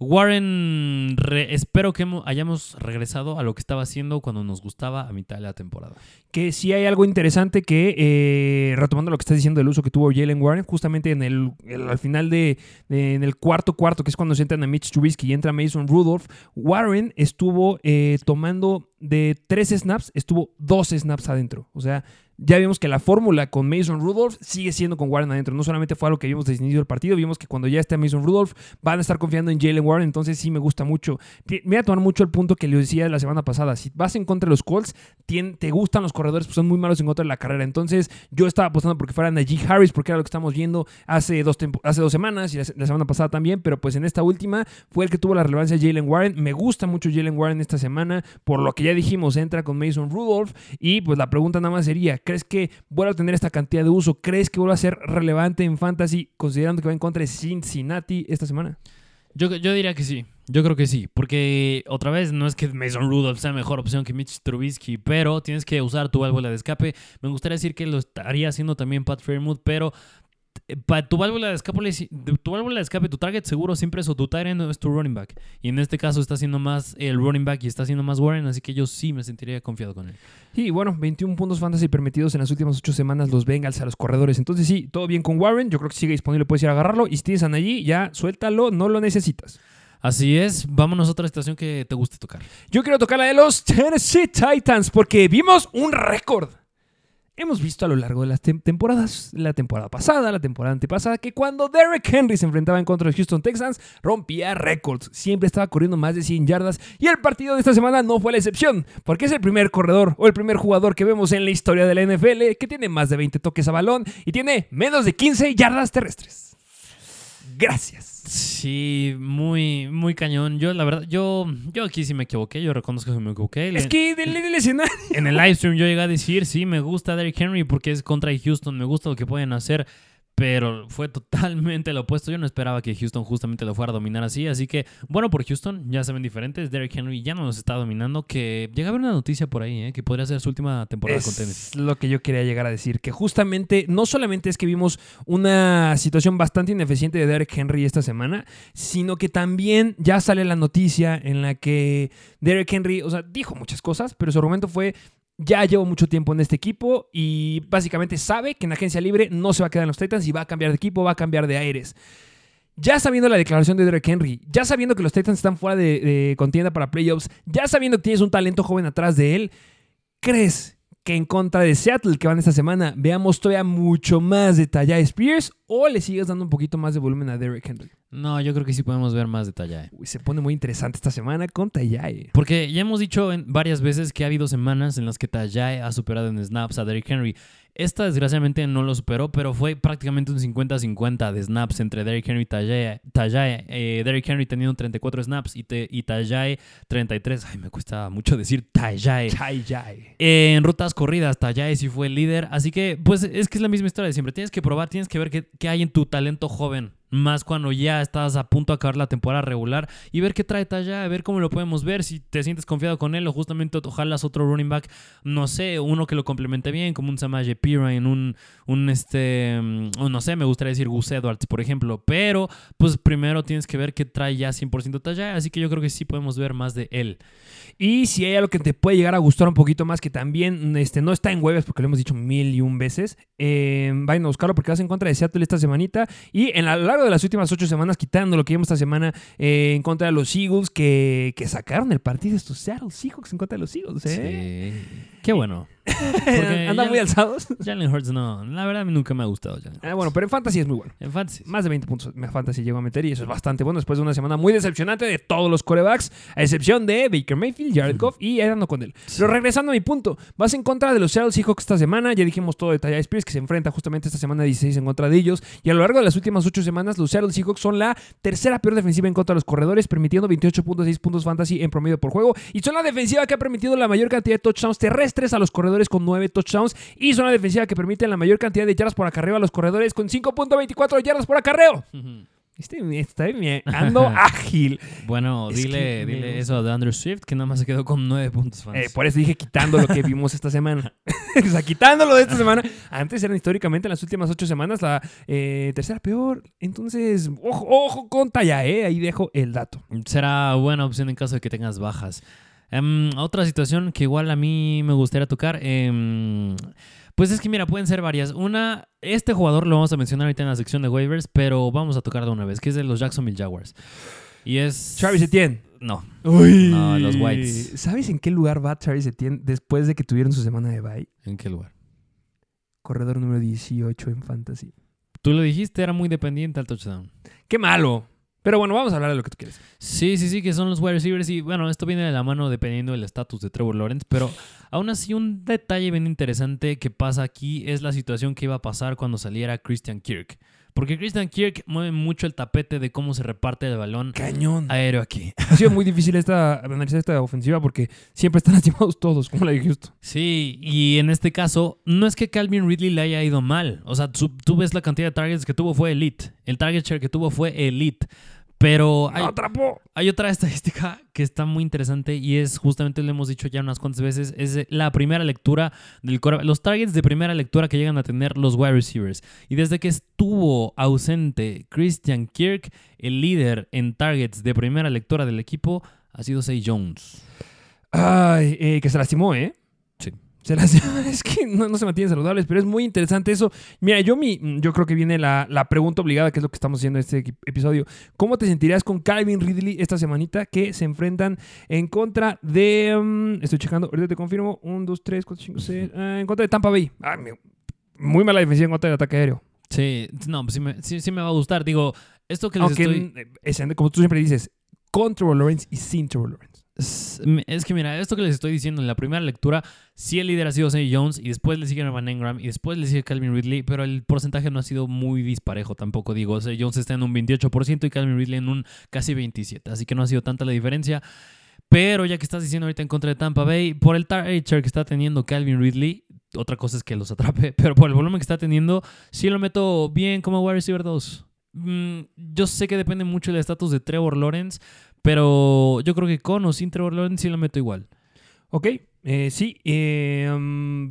Warren, re- espero que hayamos regresado a lo que estaba haciendo cuando nos gustaba a mitad de la temporada. Que sí hay algo interesante que, eh, retomando lo que estás diciendo del uso que tuvo Jalen Warren, justamente en el, al final de, de- en el cuarto cuarto, que es cuando se entran a Mitch Trubisky y entra Mason Rudolph, Warren estuvo eh, tomando de tres snaps, estuvo dos snaps adentro. O sea, ya vimos que la fórmula con Mason Rudolph sigue siendo con Warren adentro. No solamente fue algo que vimos desde el inicio del partido, vimos que cuando ya esté Mason Rudolph van a estar confiando en Jalen Warren, entonces sí me gusta mucho. Me voy a tomar mucho el punto que le decía la semana pasada. Si vas en contra de los Colts, te gustan los corredores, pues son muy malos en contra de la carrera. Entonces yo estaba apostando porque fuera Najee Harris, porque era lo que estamos viendo hace dos, hace dos semanas y la, semana pasada también, pero pues en esta última fue el que tuvo la relevancia Jalen Warren. Me gusta mucho Jalen Warren esta semana, por lo que ya dijimos, entra con Mason Rudolph y pues la pregunta nada más sería, ¿crees que vuelva a tener esta cantidad de uso? ¿Crees que vuelva a ser relevante en fantasy considerando que va en contra de Cincinnati esta semana? Yo, yo diría que sí. Yo creo que sí, porque otra vez no es que Mason Rudolph sea mejor opción que Mitch Trubisky, pero tienes que usar tu válvula de escape. Me gustaría decir que lo estaría haciendo también Pat Fairmouth, pero para tu válvula de escape, tu válvula de escape, tu target seguro siempre es o tu tight es tu running back. Y en este caso está haciendo más el running back y está haciendo más Warren, así que yo sí me sentiría confiado con él. Y bueno, 21 puntos fantasy permitidos en las últimas 8 semanas los Bengals a los corredores. Entonces sí, todo bien con Warren, yo creo que sigue disponible, puedes ir a agarrarlo. Y si tienes allí, ya suéltalo, no lo necesitas. Así es, vámonos a otra estación que te guste tocar. Yo quiero tocar la de los Tennessee Titans porque vimos un récord hemos visto a lo largo de las temporadas, la temporada pasada, la temporada antepasada, que cuando Derrick Henry se enfrentaba en contra de Houston Texans, rompía récords. Siempre estaba corriendo más de 100 yardas y el partido de esta semana no fue la excepción, porque es el primer corredor o el primer jugador que vemos en la historia de la NFL que tiene más de 20 toques a balón y tiene menos de 15 yardas terrestres. Gracias. Sí, muy, muy cañón. Yo, la verdad, yo, yo aquí sí me equivoqué. Yo reconozco que me equivoqué. Es que del escenario. En el live stream yo llegué a decir, sí, me gusta Derrick Henry porque es contra Houston. Me gusta lo que pueden hacer pero fue totalmente lo opuesto. Yo no esperaba que Houston justamente lo fuera a dominar así. Así que, bueno, por Houston ya se ven diferentes. Derrick Henry ya no nos está dominando. Que llega a haber una noticia por ahí, ¿eh? que podría ser su última temporada con tenis. lo que yo quería llegar a decir. Que justamente, no solamente es que vimos una situación bastante ineficiente de Derrick Henry esta semana, sino que también ya sale la noticia en la que Derrick Henry, o sea, dijo muchas cosas, pero su argumento fue ya llevo mucho tiempo en este equipo y básicamente sabe que en agencia libre no se va a quedar en los Titans y va a cambiar de equipo, va a cambiar de aires. Ya sabiendo la declaración de Derek Henry, ya sabiendo que los Titans están fuera de, contienda para playoffs, ya sabiendo que tienes un talento joven atrás de él, ¿crees que en contra de Seattle que van esta semana veamos todavía mucho más de Tajay Spears o le sigues dando un poquito más de volumen a Derek Henry? No, yo creo que sí podemos ver más de Tallaye. Uy, se pone muy interesante esta semana con Tallaye. Porque ya hemos dicho en varias veces que ha habido semanas en las que Tallaye ha superado en snaps a Derrick Henry. Esta desgraciadamente no lo superó, pero fue prácticamente un 50-50 de snaps entre Derrick Henry y Tallaye. Eh, Derrick Henry teniendo 34 snaps y, te, y 33. Ay, me cuesta mucho decir Tallaye. Tallaye. en rutas corridas, Tallaye sí fue el líder. Así que, pues es que es la misma historia de siempre. Tienes que probar, tienes que ver qué, qué hay en tu talento joven más cuando ya estás a punto de acabar la temporada regular y ver qué trae allá, ver cómo lo podemos ver, si te sientes confiado con él o justamente ojalá otro running back, no sé, uno que lo complemente bien, como un Samaje Pirine, un, un este, mm, no sé, me gustaría decir Gus Edwards, por ejemplo, pero pues primero tienes que ver qué trae ya 100% allá, así que yo creo que sí podemos ver más de él. Y si hay algo que te puede llegar a gustar un poquito más, que también este, no está en webs, porque lo hemos dicho mil y un veces, eh, vayan a buscarlo porque vas en contra de Seattle esta semanita y en la de las últimas ocho semanas, quitando lo que vimos esta semana eh, en contra de los Eagles, que, que, sacaron el partido estos Seattle Seahawks en contra de los Eagles. ¿eh? Sí. Qué bueno. Andan muy alzados. Jalen Hurts no. La verdad, a mí nunca me ha gustado Jalen ah, bueno, pero en Fantasy es muy bueno. En Fantasy. Más de 20 puntos en Fantasy llegó a meter y eso es bastante bueno después de una semana muy decepcionante de todos los corebacks, a excepción de Baker Mayfield, Jared Goff y Aaron con él. Pero regresando a mi punto, vas en contra de los Seattle Seahawks esta semana. Ya dijimos todo de Taya Spears que se enfrenta justamente esta semana 16 en contra de ellos. Y a lo largo de las últimas 8 semanas, los Seattle Seahawks son la tercera peor defensiva en contra de los corredores, permitiendo 28.6 puntos fantasy en promedio por juego. Y son la defensiva que ha permitido la mayor cantidad de touchdowns terrestres a los corredores con 9 touchdowns y son la defensiva que permite la mayor cantidad de yardas por acarreo a los corredores con 5.24 yardas por acarreo. Estoy ando ágil. Bueno, dile, dile eso de Andrew Swift, que nada más se quedó con 9 puntos. Eh, por eso dije quitando lo que vimos esta semana. o sea, quitándolo de esta semana. Antes eran históricamente en las últimas 8 semanas la eh, tercera peor. Entonces, ojo, ojo con talla, ¿eh? Ahí dejo el dato. Será buena opción en caso de que tengas bajas. Em, otra situación que igual a mí me gustaría tocar. Em, pues es que mira, pueden ser varias. Una, este jugador lo vamos a mencionar ahorita en la sección de waivers, pero vamos a tocar de una vez, que es de los Jacksonville Jaguars. Y es. Travis Etienne. No. Uy. No, los Whites. ¿Sabes en qué lugar va Travis Etienne después de que tuvieron su semana de bye? ¿En qué lugar? Corredor número 18 en Fantasy. Tú lo dijiste, era muy dependiente al touchdown. ¡Qué malo! Pero bueno, vamos a hablar de lo que tú quieres. Sí, sí, sí, que son los wide receivers. Y bueno, esto viene de la mano dependiendo del estatus de Trevor Lawrence. Pero aún así, un detalle bien interesante que pasa aquí es la situación que iba a pasar cuando saliera Christian Kirk. Porque Christian Kirk mueve mucho el tapete de cómo se reparte el balón Cañón. aéreo aquí. Ha sido muy difícil esta, analizar esta ofensiva porque siempre están lastimados todos, como la de Houston. Sí, y en este caso, no es que Calvin Ridley le haya ido mal. O sea, tú, tú ves la cantidad de targets que tuvo fue elite. El target share que tuvo fue elite. Pero hay, otra estadística que está muy interesante y es justamente, lo hemos dicho ya unas cuantas veces, es la primera lectura del. Los targets de primera lectura que llegan a tener los wide receivers. Y desde que estuvo ausente Christian Kirk, el líder en targets de primera lectura del equipo ha sido Say Jones. Ay, eh, que se lastimó, ¿eh? Se lastimó. Es que no, no se mantienen saludables, pero es muy interesante eso. Mira, yo, mi, yo creo que viene la, la pregunta obligada, que es lo que estamos haciendo en este episodio. ¿Cómo te sentirías con Calvin Ridley esta semanita que se enfrentan en contra de... mm, estoy checando, ahorita te confirmo. 1, 2, 3, 4, 5, 6. En contra de Tampa Bay. Ah, muy mala defensiva en contra del ataque aéreo. Sí, no, pues sí me, sí- sí me va a gustar. Digo, esto que les Aunque, estoy... eh, es- como tú siempre dices, con Trevor Lawrence y sin Trevor Lawrence. Es que mira, esto que les estoy diciendo en la primera lectura, sí el líder ha sido Zay Jones y después le sigue Van Engram y después le sigue Calvin Ridley, pero el porcentaje no ha sido muy disparejo tampoco. Digo, Zay Jones está en un 28% y Calvin Ridley en un casi 27%, así que no ha sido tanta la diferencia. Pero ya que estás diciendo ahorita en contra de Tampa Bay, por el target share que está teniendo Calvin Ridley, otra cosa es que los atrape, pero por el volumen que está teniendo, sí lo meto bien como wide receiver 2. Mm, yo sé que depende mucho del estatus de Trevor Lawrence, pero yo creo que con o sin Trevor Lawrence sí lo meto igual. Ok, eh, sí. eh, mm,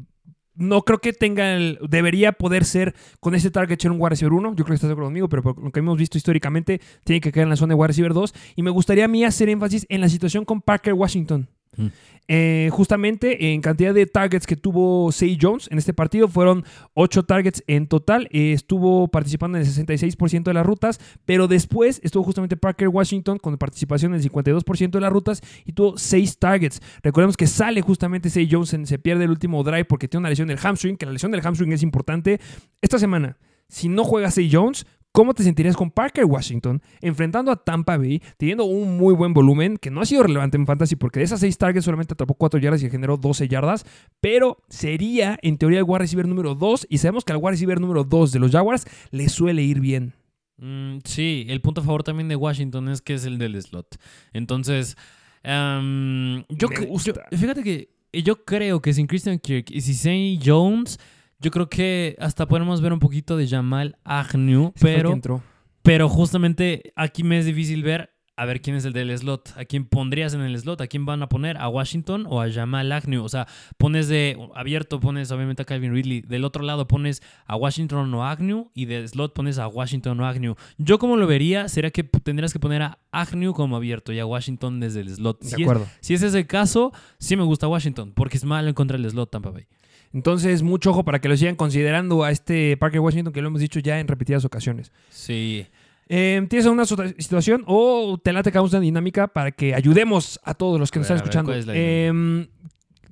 no creo que tenga el. Debería poder ser con ese target share un wide receiver 1. Yo creo que estás de acuerdo conmigo, pero por lo que hemos visto históricamente, tiene que quedar en la zona de wide receiver 2. Y me gustaría a mí hacer énfasis en la situación con Parker Washington. Mm. Eh, justamente en cantidad de targets que tuvo Say Jones en este partido fueron 8 targets en total. Eh, estuvo participando en el 66% de las rutas, pero después estuvo justamente Parker Washington con participación en el 52% de las rutas y tuvo 6 targets. Recordemos que sale justamente Say Jones, se pierde el último drive porque tiene una lesión del hamstring, que la lesión del hamstring es importante. Esta semana, si no juega Say Jones, ¿Cómo te sentirías con Parker Washington enfrentando a Tampa Bay, teniendo un muy buen volumen, que no ha sido relevante en fantasy porque de esas 6 targets solamente atrapó 4 yardas y generó 12 yardas, pero sería en teoría el wide receiver número 2 y sabemos que al wide receiver número 2 de los Jaguars le suele ir bien. Mm, sí, el punto a favor también de Washington es que es el del slot. Entonces, em, yo, yo- fíjate que yo creo que sin Christian Kirk y si Zay Jones, yo creo que hasta podemos ver un poquito de Jamal Agnew, Ese el pero, entró. pero justamente aquí me es difícil ver a ver quién es el del slot, a quién pondrías en el slot, a quién van a poner, a Washington o a Jamal Agnew. O sea, pones de abierto, pones obviamente a Calvin Ridley, del otro lado pones a Washington o Agnew y de slot pones a Washington o Agnew. Yo como lo vería sería que tendrías que poner a Agnew como abierto y a Washington desde el slot. De Si es, acuerdo. si es ese caso, sí me gusta Washington, porque es malo en contra del slot Tampa Bay. Entonces, mucho ojo para que lo sigan considerando a este Parker Washington, que lo hemos dicho ya en repetidas ocasiones. Sí. Eh, ¿Tienes alguna situación o te late que una dinámica para que ayudemos a todos los que A nos ver, están ver, escuchando? ¿cuál es la Eh,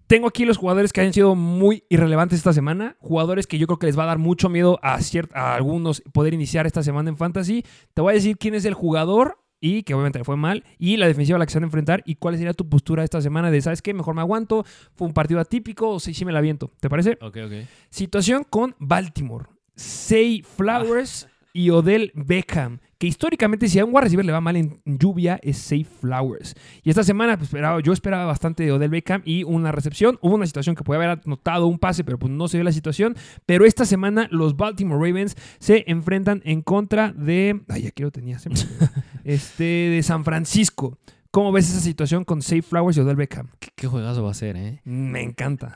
tengo aquí los jugadores que han sido muy irrelevantes esta semana, jugadores que yo creo que les va a dar mucho miedo a, a algunos poder iniciar esta semana en Fantasy. Te voy a decir quién es el jugador y que obviamente le fue mal y la defensiva a la que se van a enfrentar y cuál sería tu postura esta semana de, ¿sabes qué? Mejor me aguanto, fue un partido atípico o sí, sí me la aviento. ¿Te parece? Ok, ok. Situación con Baltimore. Say Flowers y Odell Beckham. Que históricamente, si a un wide receiver le va mal en lluvia, es Say Flowers. Y esta semana, pues, esperaba, yo esperaba bastante de Odell Beckham y una recepción. Hubo una situación que podía haber anotado un pase, pero pues no se dio la situación. Pero esta semana, los Baltimore Ravens se enfrentan en contra de. Ay, aquí lo tenía. este, de San Francisco. ¿Cómo ves esa situación con Say Flowers y Odell Beckham? ¿Qué, qué juegazo va a ser, eh? Me encanta.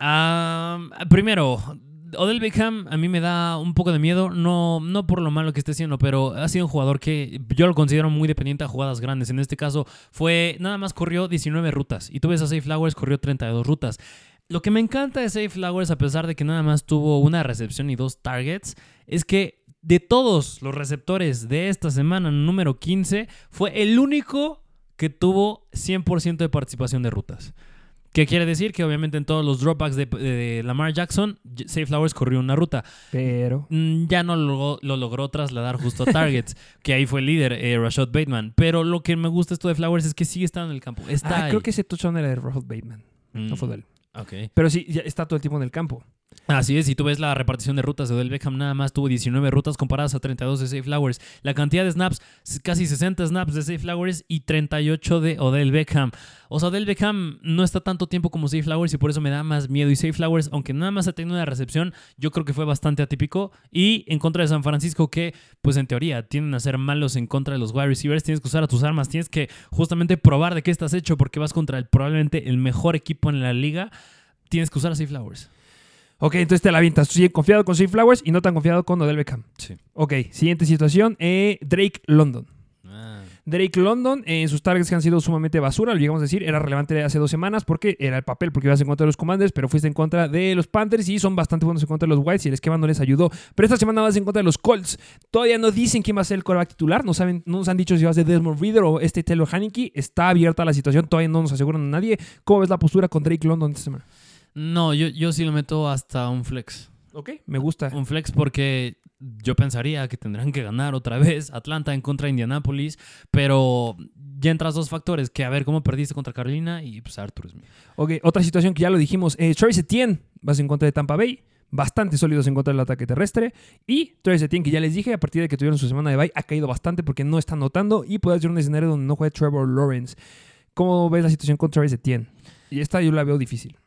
Primero, Odell Beckham a mí me da un poco de miedo, no, no por lo malo que esté haciendo, pero ha sido un jugador que yo lo considero muy dependiente a jugadas grandes. En este caso, fue nada más corrió 19 rutas y tú ves a Safe Flowers corrió 32 rutas. Lo que me encanta de Safe Flowers, a pesar de que nada más tuvo una recepción y dos targets, es que de todos los receptores de esta semana número 15, fue el único que tuvo 100% de participación de rutas. ¿Qué quiere decir? Que obviamente en todos los dropbacks de, de Lamar Jackson, Safe Flowers corrió una ruta. Pero. Mm, Ya no lo, lo logró trasladar justo a targets, que ahí fue el líder, eh, Rashad Bateman. Pero lo que me gusta esto de Flowers es que sigue estando en el campo. Está Ah, ahí. creo que ese touchdown era de Rashad Bateman. No Mm, fue de él. ok. Pero sí, ya está todo el tiempo en el campo. Así es, si tú ves la repartición de rutas de Odell Beckham, nada más tuvo 19 rutas comparadas a 32 de Safe Flowers. La cantidad de snaps, casi 60 snaps de Safe Flowers y 38 de Odell Beckham. O sea, Odell Beckham no está tanto tiempo como Safe Flowers y por eso me da más miedo. Y Safe Flowers, aunque nada más ha tenido una recepción, yo creo que fue bastante atípico. Y en contra de San Francisco, que pues en teoría tienden a ser malos en contra de los wide receivers, tienes que usar a tus armas, tienes que justamente probar de qué estás hecho porque vas contra el, probablemente el mejor equipo en la liga. Tienes que usar a Safe Flowers. Ok, entonces te la avientas. Sigues confiado con Flowers y no tan confiado con Odell Beckham. Sí. Ok, siguiente situación. eh, Drake London. Ah. Drake London, en sus targets que han sido sumamente basura, lo llegamos a decir, era relevante hace dos semanas porque era el papel, porque ibas en contra de los Commanders, pero fuiste en contra de los Panthers y son bastante buenos en contra de los Whites y el esquema no les ayudó. Pero esta semana vas en contra de los Colts. Todavía no dicen quién va a ser el coreback titular, no saben, no nos han dicho si va a ser Desmond Reader o este Taylor Haneke. Está abierta la situación, todavía no nos aseguran a nadie. ¿Cómo ves la postura con Drake London esta semana? No, yo, yo sí lo meto hasta un flex. Ok, me gusta. Un flex porque yo pensaría que tendrán que ganar otra vez Atlanta en contra de Indianapolis, pero ya entras dos factores, que a ver cómo perdiste contra Carolina y pues Arthur Smith. Ok, otra situación que ya lo dijimos. Eh, Travis Etienne, vas en contra de Tampa Bay. Bastante sólidos en contra del ataque terrestre. Y Travis Etienne, que ya les dije, a partir de que tuvieron su semana de bye, ha caído bastante porque no está notando y puede ser un escenario donde no juegue Trevor Lawrence. ¿Cómo ves la situación con Travis Etienne? Y esta yo la veo difícil.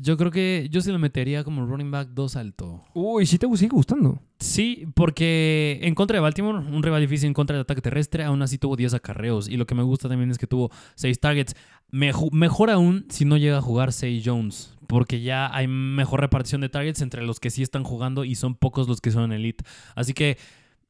Yo creo que yo sí lo metería como running back 2 alto. Uy, sí te sigue gustando. Sí, porque en contra de Baltimore, un rival difícil en contra del ataque terrestre, aún así tuvo 10 acarreos. Y lo que me gusta también es que tuvo 6 targets. Mejo- mejor aún si no llega a jugar Say Jones, porque ya hay mejor repartición de targets entre los que sí están jugando y son pocos los que son elite. Así que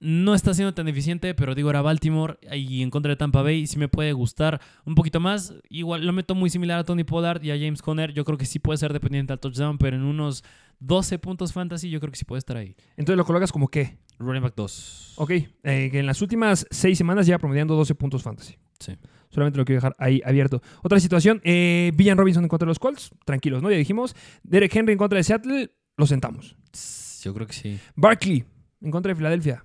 no está siendo tan eficiente, pero digo, era Baltimore y en contra de Tampa Bay sí me puede gustar un poquito más. Igual lo meto muy similar a Tony Pollard y a James Conner. Yo creo que sí puede ser dependiente al touchdown, pero en unos 12 puntos fantasy yo creo que sí puede estar ahí. Entonces lo colocas como qué? Running back 2. Ok, eh, que en las últimas seis semanas ya promediando 12 puntos fantasy. Sí. Solamente lo quiero dejar ahí abierto. Otra situación, eh, Villan Robinson en contra de los Colts. Tranquilos, ¿no? Ya dijimos. Derek Henry en contra de Seattle. Lo sentamos. Yo creo que sí. Barkley en contra de Filadelfia.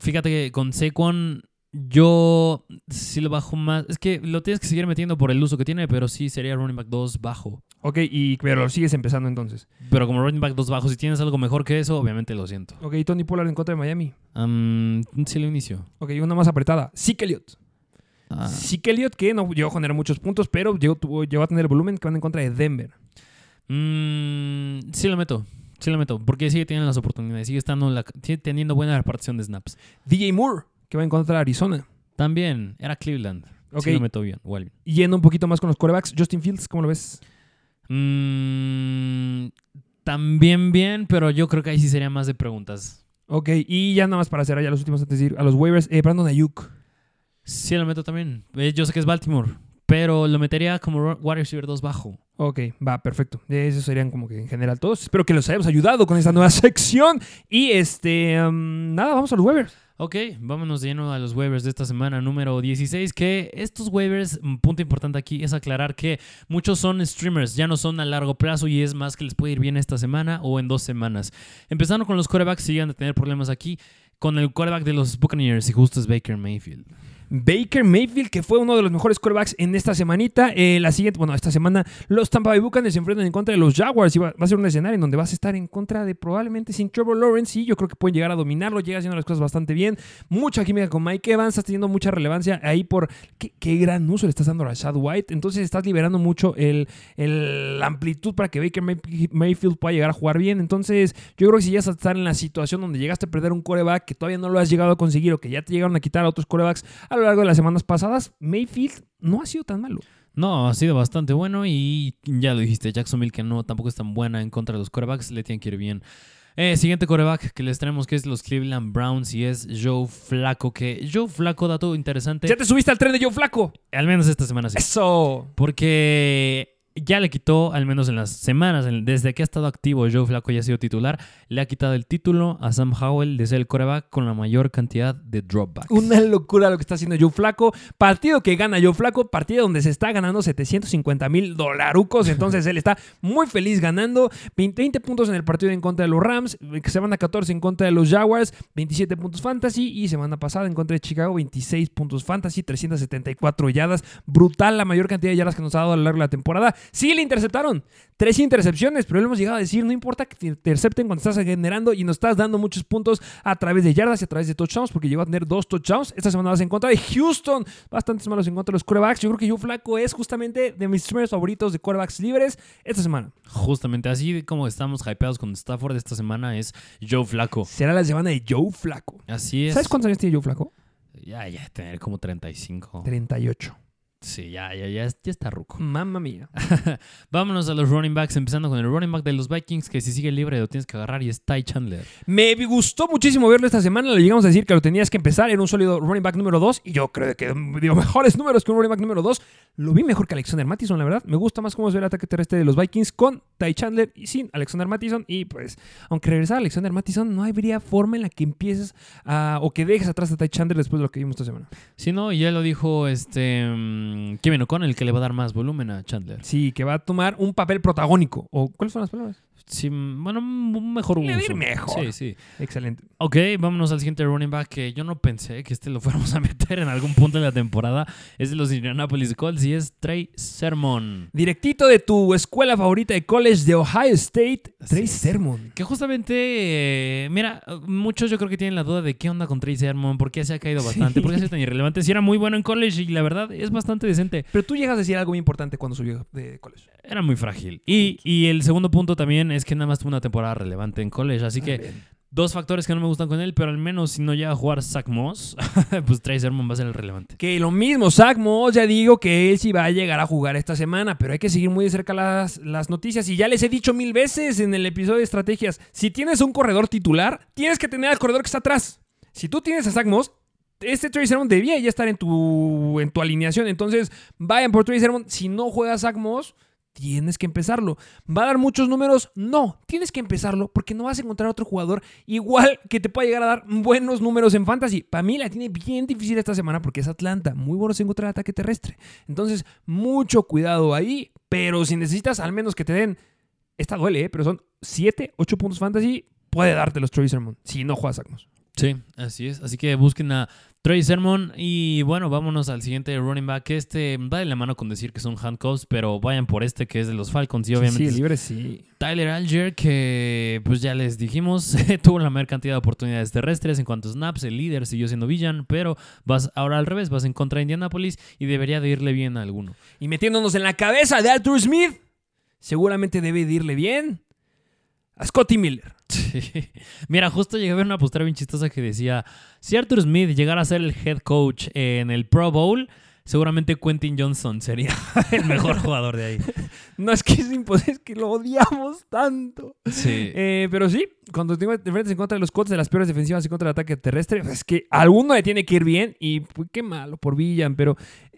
Fíjate que con Saquon yo sí lo bajo más. Es que lo tienes que seguir metiendo por el uso que tiene, pero sí sería running back 2 bajo. Ok, y, pero lo sigues empezando entonces. Pero como running back 2 bajo, si tienes algo mejor que eso, obviamente lo siento. Ok, Tony Pollard en contra de Miami. Am, sí lo inicio. Ok, una más apretada. Elliott. Ah, Zeke Elliott que no llegó a generar muchos puntos, pero llegó, tuvo- llegó a tener el volumen que van en contra de Denver. mm, sí lo meto. Sí lo meto. Porque sigue teniendo las oportunidades. Sigue estando la- sigue teniendo buena repartición de snaps. DJ Moore que va en contra de Arizona. También era Cleveland. Ok. Sí lo meto bien. Igual. Yendo un poquito más con los quarterbacks. Justin Fields, ¿cómo lo ves? Mm, también bien, pero yo creo que ahí sí sería más de preguntas. Ok, y ya nada más para cerrar ya los últimos antes de ir a los waivers. Eh, Brandon Ayuk. Sí lo meto también. Eh, Yo sé que es Baltimore, pero lo metería como wide receiver 2 bajo. Ok, va, perfecto. Esos serían como que en general todos. Espero que los hayamos ayudado con esta nueva sección. Y este, um, nada, vamos a los waivers. Ok, vámonos de lleno a los waivers de esta semana número 16, que estos waivers, un punto importante aquí es aclarar que muchos son streamers, ya no son a largo plazo y es más que les puede ir bien esta semana o en dos semanas. Empezando con los quarterbacks, siguen de tener problemas aquí con el quarterback de los Buccaneers y justo es Baker Mayfield. Baker Mayfield, que fue uno de los mejores quarterbacks en esta semanita. Eh, la siguiente, bueno, esta semana los Tampa Bay Buccaneers se enfrentan en contra de los Jaguars. Y va, a ser un escenario en donde vas a estar en contra de probablemente sin Trevor Lawrence. Y yo creo que pueden llegar a dominarlo. Llega haciendo las cosas bastante bien. Mucha química con Mike Evans. Estás teniendo mucha relevancia ahí por qué, qué gran uso le estás dando a Rashad White. Entonces estás liberando mucho el, amplitud para que Baker May- Mayfield pueda llegar a jugar bien. Entonces yo creo que si ya estás en la situación donde llegaste a perder un coreback que todavía no lo has llegado a conseguir o que ya te llegaron a quitar a otros corebacks a lo largo de las semanas pasadas, Mayfield no ha sido tan malo. No, ha sido bastante bueno y ya lo dijiste, Jacksonville que no tampoco es tan buena en contra de los quarterbacks, le tienen que ir bien. Eh, siguiente quarterback que les traemos que es los Cleveland Browns y es Joe Flaco, que Joe Flaco, dato interesante, Ya te subiste al tren de Joe Flaco. al menos esta semana sí. Eso. Porque ya le quitó, al menos en las semanas, desde que ha estado activo Joe Flaco y ha sido titular, le ha quitado el título a Sam Howell de ser el coreback con la mayor cantidad de dropbacks. Una locura lo que está haciendo Joe Flaco. Partido que gana Joe Flaco, partido donde se está ganando 750 mil dolarucos. Entonces él está muy feliz ganando. 20, 20 puntos en el partido en contra de los Rams, semana 14 en contra de los Jaguars, 27 puntos fantasy y semana pasada en contra de Chicago, 26 puntos fantasy, 374 yardas. Brutal la mayor cantidad de yardas que nos ha dado a lo largo de la temporada. Sí le interceptaron. Tres intercepciones, pero le hemos llegado a decir, no importa que te intercepten cuando estás generando y nos estás dando muchos puntos a través de yardas y a través de touchdowns, porque llegó a tener dos touchdowns. Esta semana vas en contra de Houston, bastantes malos en contra de los quarterbacks. Yo creo que Joe Flaco es justamente de mis streamers favoritos de quarterbacks libres esta semana. Justamente así como estamos hypeados con Stafford esta semana es Joe Flaco. Será la semana de Joe Flaco. Así es. ¿Sabes cuántos años tiene Joe Flaco? Ya, ya, tener como 35. 38. Sí, ya, ya, ya, ya está ruco. Mamma mía. Vámonos a los running backs, empezando con el running back de los Vikings, que si sigue libre lo tienes que agarrar y es Ty Chandler. Me gustó muchísimo verlo esta semana. Le llegamos a decir que lo tenías que empezar. Era un sólido running back número 2. Y yo creo que dio mejores números que un running back número 2. Lo vi mejor que Alexander Mattison, la verdad. Me gusta más cómo se ve el ataque terrestre de los Vikings con Ty Chandler y sin Alexander Mattison. Y pues, aunque regresara Alexander Mattison, no habría forma en la que empieces a, o que dejes atrás a Ty Chandler después de lo que vimos esta semana. Si no, ya lo dijo este mm, Kevin O'Connell, que le va a dar más volumen a Chandler. Sí, que va a tomar un papel protagónico. ¿O cuáles son las palabras? Sí, bueno, un mejor Le va a ir uso. mejor. Sí, sí. Excelente. Ok, vámonos al siguiente running back que yo no pensé que este lo fuéramos a meter en algún punto de la temporada. Es de los Indianapolis Colts y es Trey Sermon. Directito de tu escuela favorita de college de Ohio State, Trey. Sermon. Que justamente, eh, mira, muchos yo creo que tienen la duda de qué onda con Trey Sermon, por qué se ha caído bastante, por qué se tan irrelevante. Si era muy bueno en college y la verdad es bastante decente. Pero tú llegas a decir algo muy importante cuando subió de college. Era muy frágil. Y, y el segundo punto también es que nada más tuvo una temporada relevante en college. Así que dos factores que no me gustan con él, pero al menos si no llega a jugar Zach Moss, pues Trey Sermon va a ser el relevante. Que lo mismo, Zach Moss, ya digo que él sí va a llegar a jugar esta semana, pero hay que seguir muy de cerca las, las noticias. Y ya les he dicho mil veces en el episodio de estrategias, si tienes un corredor titular, tienes que tener al corredor que está atrás. Si tú tienes a Zach Moss, este Trey Sermon debía ya estar en tu, en tu alineación. Entonces, vayan por Trey Sermon. Si no juega Zach Moss, tienes que empezarlo. ¿Va a dar muchos números? No, tienes que empezarlo porque no vas a encontrar otro jugador igual que te pueda llegar a dar buenos números en fantasy. Para mí la tiene bien difícil esta semana porque es Atlanta, muy buenos en contra ataque terrestre. Entonces, mucho cuidado ahí, pero si necesitas al menos que te den, esta duele, ¿eh? pero son 7, 8 puntos fantasy, puede darte los Troy Sermon si no juegas Sacmos. Sí, así es. Así que busquen a Trey Sermon y bueno, vámonos al siguiente running back. Este va de la mano con decir que son handcuffs, pero vayan por este que es de los Falcons y obviamente sí, libre sí. Tyler Alger, que pues ya les dijimos, tuvo la mayor cantidad de oportunidades terrestres en cuanto a snaps, el líder siguió siendo Villan, pero vas ahora al revés, vas en contra de Indianapolis y debería de irle bien a alguno. Y metiéndonos en la cabeza de Arthur Smith, seguramente debe de irle bien a Scotty Miller. Sí. Mira, justo llegué a ver una postura bien chistosa que decía, si Arthur Smith llegara a ser el head coach en el Pro Bowl, seguramente Quentin Johnson sería el mejor jugador de ahí. No es que es imposible, es que lo odiamos tanto. Sí. Eh, pero sí, cuando te enfrentas en contra de los Colts de las peores defensivas en contra del ataque terrestre, pues es que a alguno le tiene que ir bien y pues, qué malo por Villan, pero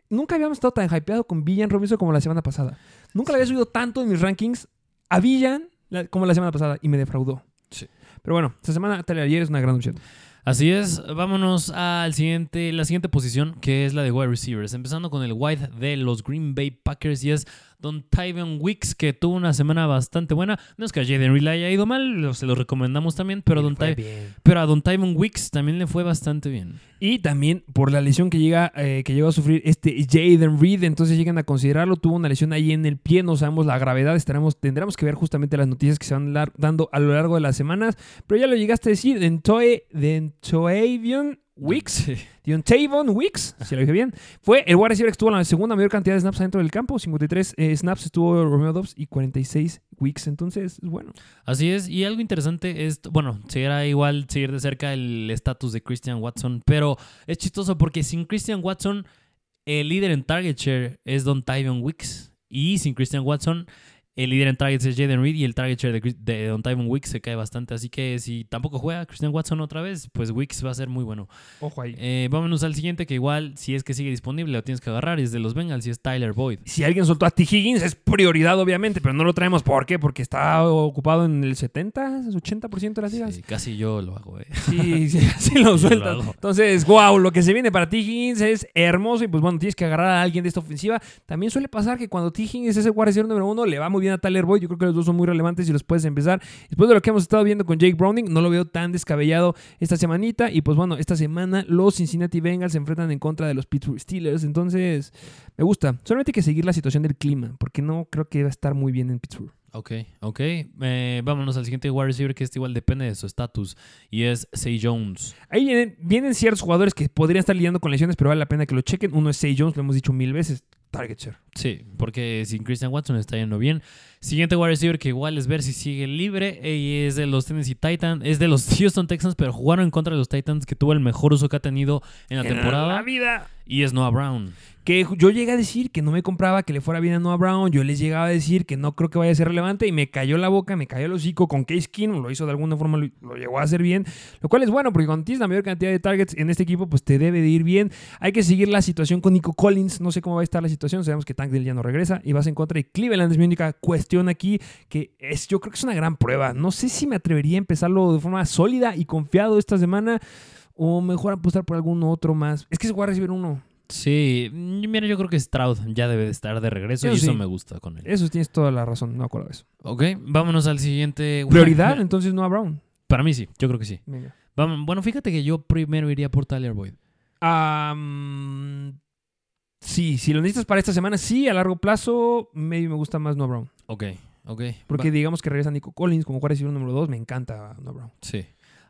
nunca habíamos estado tan hypeado con Villan Robinson como la semana pasada. Nunca le había subido tanto en mis rankings a Villan la- como la semana pasada y me defraudó. Sí. Pero bueno, esta semana Tyler ayer es una gran opción. Así es, vámonos al siguiente, la siguiente posición, que es la de wide receivers. Empezando con el wide de los Green Bay Packers y es Don Tyven Wicks, que tuvo una semana bastante buena. No es que a Jaden Reed le haya ido mal, se lo recomendamos también, pero, Don Ty- pero a Don Tyven Wicks también le fue bastante bien. Y también por la lesión que llega eh, que llegó a sufrir este Jaden Reed, entonces llegan a considerarlo, tuvo una lesión ahí en el pie, no sabemos la gravedad, estaremos, tendremos que ver justamente las noticias que se van dando a lo largo de las semanas, pero ya lo llegaste a decir, Dentoe, Dentoavion Wicks, Deontayvon Wicks, si lo dije bien, fue el wide receiver que estuvo la segunda mayor cantidad de snaps dentro del campo, 53 eh, snaps estuvo Romeo Dobbs y 46 Wicks, entonces, bueno. Así es, y algo interesante es, bueno, será igual seguir de cerca el estatus de Christian Watson, pero es chistoso porque sin Christian Watson, el líder en target share es Don Tyven Wicks, y sin Christian Watson, El líder en targets es Jaden Reed y el target share de, Don Tyvon Wicks se cae bastante. Así que si tampoco juega Christian Watson otra vez, pues Wicks va a ser muy bueno. Ojo ahí. Eh, vámonos al siguiente, que igual, si es que sigue disponible, lo tienes que agarrar. y Es de los Bengals y es Tyler Boyd. Si alguien soltó a T. Higgins, es prioridad, obviamente, pero no lo traemos. ¿Por qué? Porque está ocupado en el 70, 80% de las ligas. Sí, casi yo lo hago, eh. Sí, sí, sí lo sueltas. lo. Entonces, wow, lo que se viene para T. Higgins es hermoso y pues bueno, tienes que agarrar a alguien de esta ofensiva. También suele pasar que cuando T. Higgins es el receiver número uno, le va muy bien a Tyler Boyd. Yo creo que los dos son muy relevantes y los puedes empezar. Después de lo que hemos estado viendo con Jake Browning, no lo veo tan descabellado esta semanita. Y pues bueno, esta semana los Cincinnati Bengals se enfrentan en contra de los Pittsburgh Steelers. Entonces, me gusta. Solamente hay que seguir la situación del clima, porque no creo que va a estar muy bien en Pittsburgh. Ok, ok. Eh, vámonos al siguiente wide receiver que este igual depende de su estatus y es Say Jones. Ahí vienen, vienen ciertos jugadores que podrían estar lidiando con lesiones, pero vale la pena que lo chequen. Uno es Say Jones, lo hemos dicho mil veces. Target share. Sí, porque sin Christian Watson está yendo bien. Siguiente wide receiver que igual es ver si sigue libre y es de los Tennessee Titans, es de los Houston Texans, pero jugaron en contra de los Titans que tuvo el mejor uso que ha tenido en la temporada la vida. y es Noah Brown. Que yo llegué a decir que no me compraba que le fuera bien a Noah Brown. Yo les llegaba a decir que no creo que vaya a ser relevante. Y me cayó la boca, me cayó el hocico con Case Keenum. Lo hizo de alguna forma, lo, lo llegó a hacer bien. Lo cual es bueno, porque cuando tienes la mayor cantidad de targets en este equipo, pues te debe de ir bien. Hay que seguir la situación con Nico Collins. No sé cómo va a estar la situación. Sabemos que Tank Dell ya no regresa. Y vas en contra de Cleveland. Es mi única cuestión aquí. Que es, yo creo que es una gran prueba. No sé si me atrevería a empezarlo de forma sólida y confiado esta semana. O mejor apostar por algún otro más. Es que es voy a recibir uno. Sí, mira, yo creo que Stroud ya debe de estar de regreso Eso y eso sí. me gusta con él. Eso tienes toda la razón. No me acuerdo de eso. Ok, vámonos al siguiente. Prioridad, entonces Noah Brown. Para mí sí, yo creo que sí. Venga. Bueno, fíjate que yo primero iría por Tyler Boyd. Am, sí, si lo necesitas para esta semana, sí, a largo plazo, maybe me gusta más Noah Brown. Ok, ok. Porque va- digamos que regresa Nico Collins como receiver número 2, me encanta Noah Brown. Sí.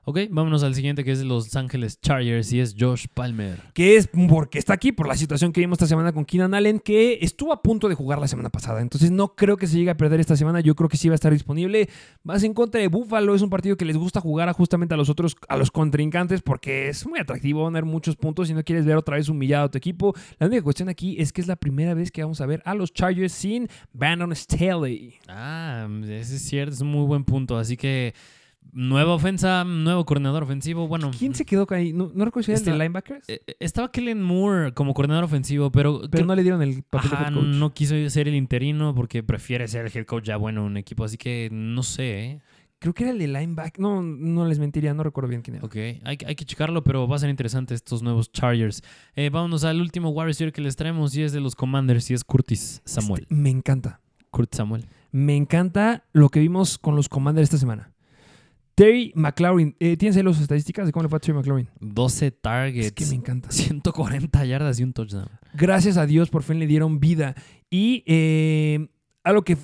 Ok, vámonos al siguiente que es de Los Ángeles Chargers y es Josh Palmer. Que es porque está aquí por la situación que vimos esta semana con Keenan Allen, que estuvo a punto de jugar la semana pasada. Entonces no creo que se llegue a perder esta semana. Yo creo que sí va a estar disponible. Vas en contra de Buffalo. Es un partido que les gusta jugar a justamente a los otros, a los contrincantes, porque es muy atractivo van a tener muchos puntos y no quieres ver otra vez humillado a tu equipo. La única cuestión aquí es que es la primera vez que vamos a ver a los Chargers sin Brandon Staley. Ah, ese es cierto, es un muy buen punto. Así que, nueva ofensa, nuevo coordinador ofensivo. Bueno, ¿Quién se quedó ahí? No, no recuerdo si era el de linebackers, eh, estaba Kellen Moore como coordinador ofensivo, pero, pero creo- no le dieron el papel de head coach. no quiso ser el interino porque prefiere ser el head coach ya bueno en un equipo. Así que no sé, ¿eh? Creo que era el de linebacker. No, no les mentiría, no recuerdo bien quién era. Ok, hay, hay que checarlo, pero va a ser interesante estos nuevos Chargers. Eh, vámonos al último wide receiver que les traemos y es de los Commanders y es Curtis Samuel. Este, me encanta. Curtis Samuel. Me encanta lo que vimos con los Commanders esta semana. Terry McLaurin. Eh, ¿Tienes ahí las estadísticas de cómo le fue a Terry McLaurin? 12 targets. Es que me encanta. 140 yardas y un touchdown. Gracias a Dios por fin le dieron vida. Y eh, algo que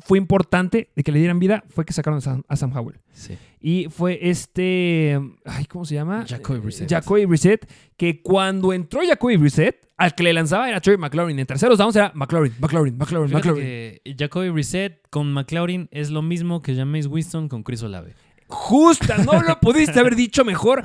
fue importante de que le dieran vida fue que sacaron a Sam, a Sam Howell. Sí. Y fue este. Ay, ¿Cómo se llama? Jacoby Brissett. Eh, Jacoby Brissett. Que cuando entró Jacoby Brissett, al que le lanzaba era Terry McLaurin. En terceros downs era McLaurin, McLaurin, McLaurin, Fíjate McLaurin. que Jacoby Brissett con McLaurin es lo mismo que Jameis Winston con Chris Olave. Justa, no lo pudiste haber dicho mejor.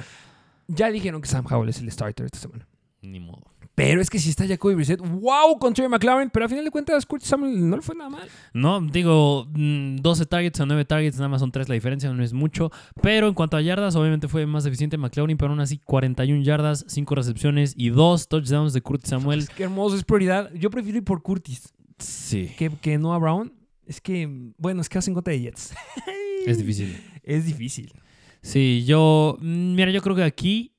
Ya dijeron que Sam Howell es el starter esta semana. Ni modo. Pero es que si está Jacoby Brissett, wow, con Terry McLaurin. Pero a final de cuentas, Curtis Samuel no le fue nada mal. No, digo, mm, 12 targets a 9 targets, nada más son 3 la diferencia, no es mucho. Pero en cuanto a yardas, obviamente fue más eficiente McLaurin, pero aún así 41 yardas, 5 recepciones y 2 touchdowns de Curtis Samuel. Es que hermoso, es prioridad. Yo prefiero ir por Curtis Sí, que, que Noah Brown. Es que, bueno, es que vas en contra de Jets. es difícil. Es difícil. Sí, yo, mm, mira, yo creo que aquí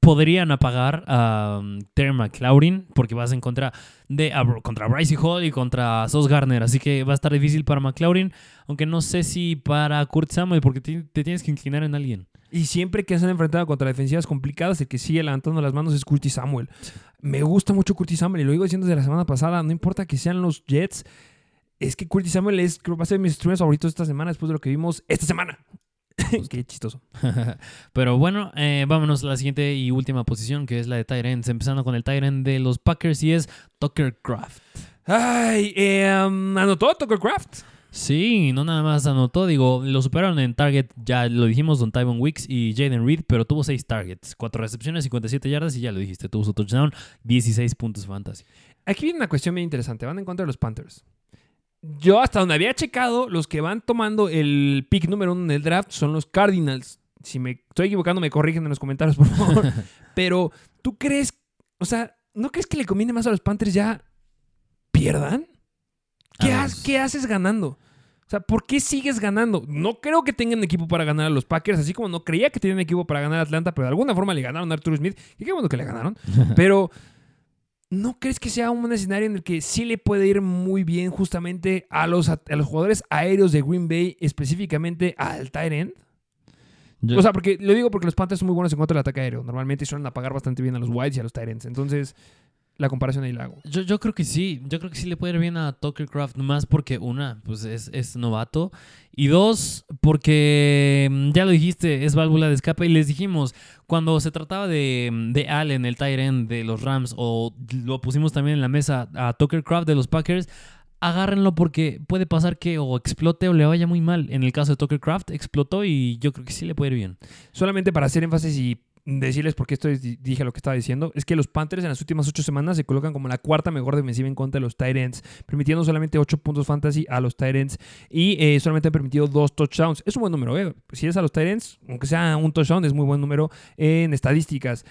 podrían apagar a um, Terry McLaurin porque vas en contra de a contra Bryce Hall y contra Sos Garner, así que va a estar difícil para McLaurin, aunque no sé si para Kurt Samuel porque ti- te tienes que inclinar en alguien. Y siempre que se han enfrentado contra defensivas complicadas, el que sigue levantando las manos es Curtis Samuel. Me gusta mucho Curtis Samuel y lo digo diciendo desde la semana pasada. No importa que sean los Jets, es que Curtis Samuel es, creo que va a ser de mis streamers favoritos esta semana después de lo que vimos esta semana. Qué chistoso. Pero bueno, eh, vámonos a la siguiente y última posición, que es la de Tyrants, empezando con el Tyrant de los Packers y es Tucker Craft. Ay, eh, um, anotó Tucker Craft. Sí, no nada más anotó, digo, lo superaron en target, ya lo dijimos, Don Tyvon Wicks y Jaden Reed, pero tuvo 6 targets, 4 recepciones, 57 yardas y ya lo dijiste, tuvo su touchdown, 16 puntos fantasy. Aquí viene una cuestión bien interesante. Van en contra de los Panthers. Yo hasta donde había checado, los que van tomando el pick número uno en el draft son los Cardinals. Si me estoy equivocando, me corrigen en los comentarios, por favor. Pero, ¿tú crees, o sea, ¿no crees que le conviene más a los Panthers ya pierdan? ¿Qué, A ha- ver. qué haces ganando? O sea, ¿por qué sigues ganando? No creo que tengan equipo para ganar a los Packers, así como no creía que tenían equipo para ganar a Atlanta, pero de alguna forma le ganaron a Arthur Smith. Y qué bueno que le ganaron. Pero, ¿no crees que sea un escenario en el que sí le puede ir muy bien justamente a los, a los jugadores aéreos de Green Bay, específicamente al tight end? Yo- O sea, porque lo digo porque los Panthers son muy buenos en contra del ataque aéreo. Normalmente suelen apagar bastante bien a los Whites y a los Tyrants. Entonces, la comparación ahí la hago. Yo, yo creo que sí, yo creo que sí le puede ir bien a Tucker Craft, más porque una, pues es, es novato, y dos, porque mm, ya lo dijiste, es válvula de escape, y les dijimos, cuando se trataba de, de Allen, el tight end de los Rams, o lo pusimos también en la mesa a Tucker Craft de los Packers, agárrenlo porque puede pasar que o explote o le vaya muy mal. En el caso de Tucker Craft, explotó y yo creo que sí le puede ir bien. Solamente para hacer énfasis y decirles por qué esto es- dije lo que estaba diciendo, es que los Panthers en las últimas ocho semanas se colocan como la cuarta mejor defensiva en contra de los Tyrants, permitiendo solamente ocho puntos fantasy a los Tyrants y eh, solamente han permitido dos touchdowns. Es un buen número, ¿eh? Si es a los Tyrants, aunque sea un touchdown, es muy buen número en estadísticas.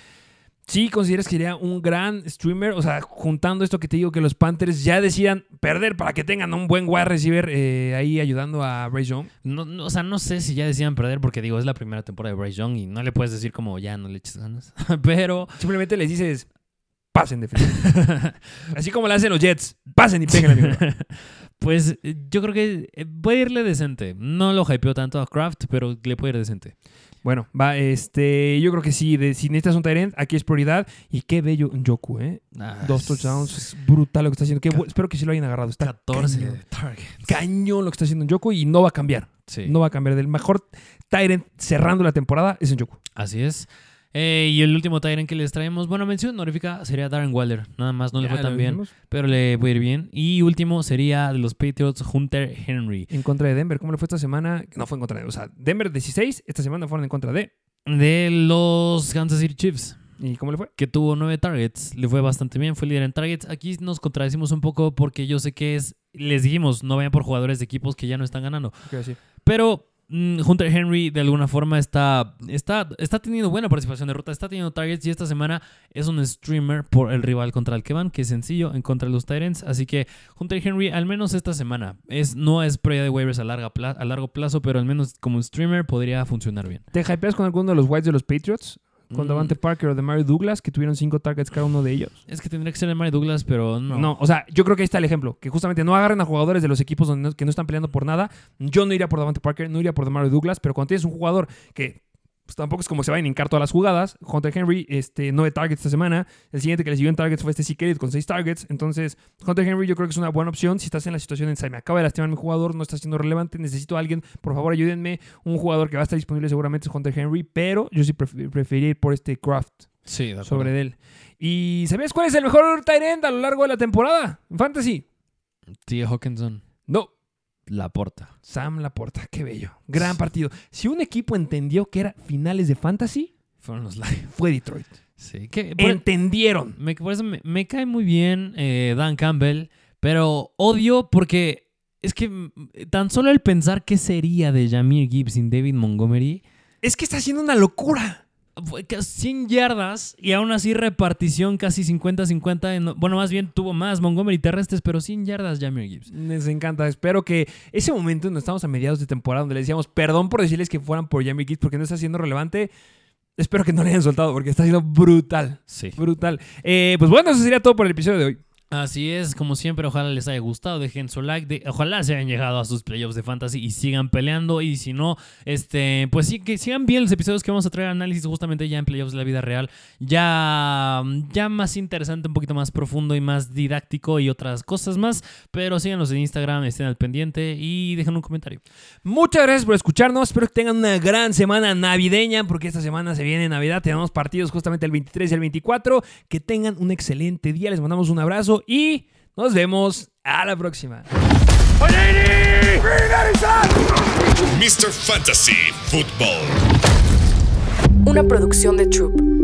Sí, consideras que sería un gran streamer, o sea, juntando esto que te digo, que los Panthers ya decidan perder para que tengan un buen wide receiver eh, ahí ayudando a Bryce Young. No, no, o sea, no sé si ya decían perder porque digo, es la primera temporada de Bryce Young y no le puedes decir como ya no le eches ganas. Pero Simplemente les dices, pasen de. Así como le hacen los Jets, pasen y peguen a mi pues eh, yo creo que eh, puede irle decente. No lo hypeó tanto a Kraft, pero le puede ir decente. Bueno, va, este, yo creo que sí, de, si necesitas un Tyrant, aquí es prioridad. Y qué bello Joku, ¿eh? Ah, Dos touchdowns, es brutal lo que está haciendo. Qué espero que sí lo hayan agarrado. Está 14 cañón, de target. cañón lo que está haciendo Joku y no va a cambiar. Sí, No va a cambiar. Del mejor Tyrant cerrando la temporada es Joku. así es. Eh, y el último Tyrant que les traemos, bueno, mención honorífica sería Darren Waller. Nada más no le fue tan bien, pero le puede ir bien. Y último sería de los Patriots, Hunter Henry. En contra de Denver. ¿Cómo le fue esta semana? No fue en contra de. O sea, Denver 16, esta semana fueron en contra de. De los Kansas City Chiefs. ¿Y cómo le fue? que tuvo nueve targets, le fue bastante bien, fue líder en targets. Aquí nos contradecimos un poco porque yo sé que es, les dijimos, no vayan por jugadores de equipos que ya no están ganando. ¿Qué iba a decir? Pero Hunter Henry de alguna forma está, está, está teniendo buena participación de ruta, está teniendo targets y esta semana es un streamer por el rival contra el que van, que es sencillo en contra de los Tyrants. Así que Hunter Henry, al menos esta semana, es, no es prioridad de waivers a, larga a largo plazo, pero al menos como streamer podría funcionar bien. ¿Te hypeas con alguno de los Whites de los Patriots? Con Mm. Davante Parker o de Mario Douglas, que tuvieron cinco targets cada uno de ellos. Es que tendría que ser el Mary Douglas, pero no. No. o sea, yo creo que ahí está el ejemplo. Que justamente no agarren a jugadores de los equipos donde no- que no están peleando por nada. Yo no iría por Davante Parker, no iría por Mario Douglas, pero cuando tienes un jugador que pues, tampoco es como se vayan a hincar todas las jugadas. Hunter Henry, este, nueve targets esta semana. El siguiente que le siguió en targets fue este Secret con seis targets. Entonces, Hunter Henry yo creo que es una buena opción. Si estás en la situación en se me acaba de lastimar mi jugador, no está siendo relevante, necesito a alguien, por favor ayúdenme. Un jugador que va a estar disponible seguramente es Hunter Henry, pero yo sí pref- preferiría ir por este Craft Sí, de sobre él. ¿Y sabías cuál es el mejor tight end a lo largo de la temporada? En Fantasy. T. Hawkinson, No, la porta. Sam Laporta. Qué bello. Gran partido. Si un equipo entendió que era finales de Fantasy, Fueron los Lions. fue Detroit. Sí, que por, Entendieron. me, por eso me, me cae muy bien eh, Dan Campbell, pero odio porque es que mm, tan solo el pensar qué sería de Jamir Gibbs sin David Montgomery, Es que está haciendo una locura. Fue casi 100 yardas y aún así repartición casi 50-50. en- Bueno, más bien tuvo más Montgomery terrestres, pero 100 yardas Jamir Gibbs. Les encanta. Espero que ese momento donde estamos a mediados de temporada, donde le decíamos perdón por decirles que fueran por Jamie Gibbs porque no está siendo relevante, espero que no le hayan soltado porque está siendo brutal. Sí. Brutal. Eh, pues bueno, eso sería todo por el episodio de hoy. Así es, como siempre, ojalá les haya gustado, dejen su like, ojalá se hayan llegado a sus playoffs de fantasy y sigan peleando y si no, este, pues sí, que sigan bien los episodios que vamos a traer análisis justamente ya en playoffs de la vida real, ya, ya más interesante, un poquito más profundo y más didáctico y otras cosas más, pero síganos en Instagram, estén al pendiente y dejen un comentario. Muchas gracias por escucharnos. Espero que tengan una gran semana navideña, porque esta semana se viene Navidad. Tenemos partidos justamente el 23 y el 24. Que tengan un excelente día. Les mandamos un abrazo y nos vemos a la próxima. Mr. Fantasy Football. Una producción de Troop.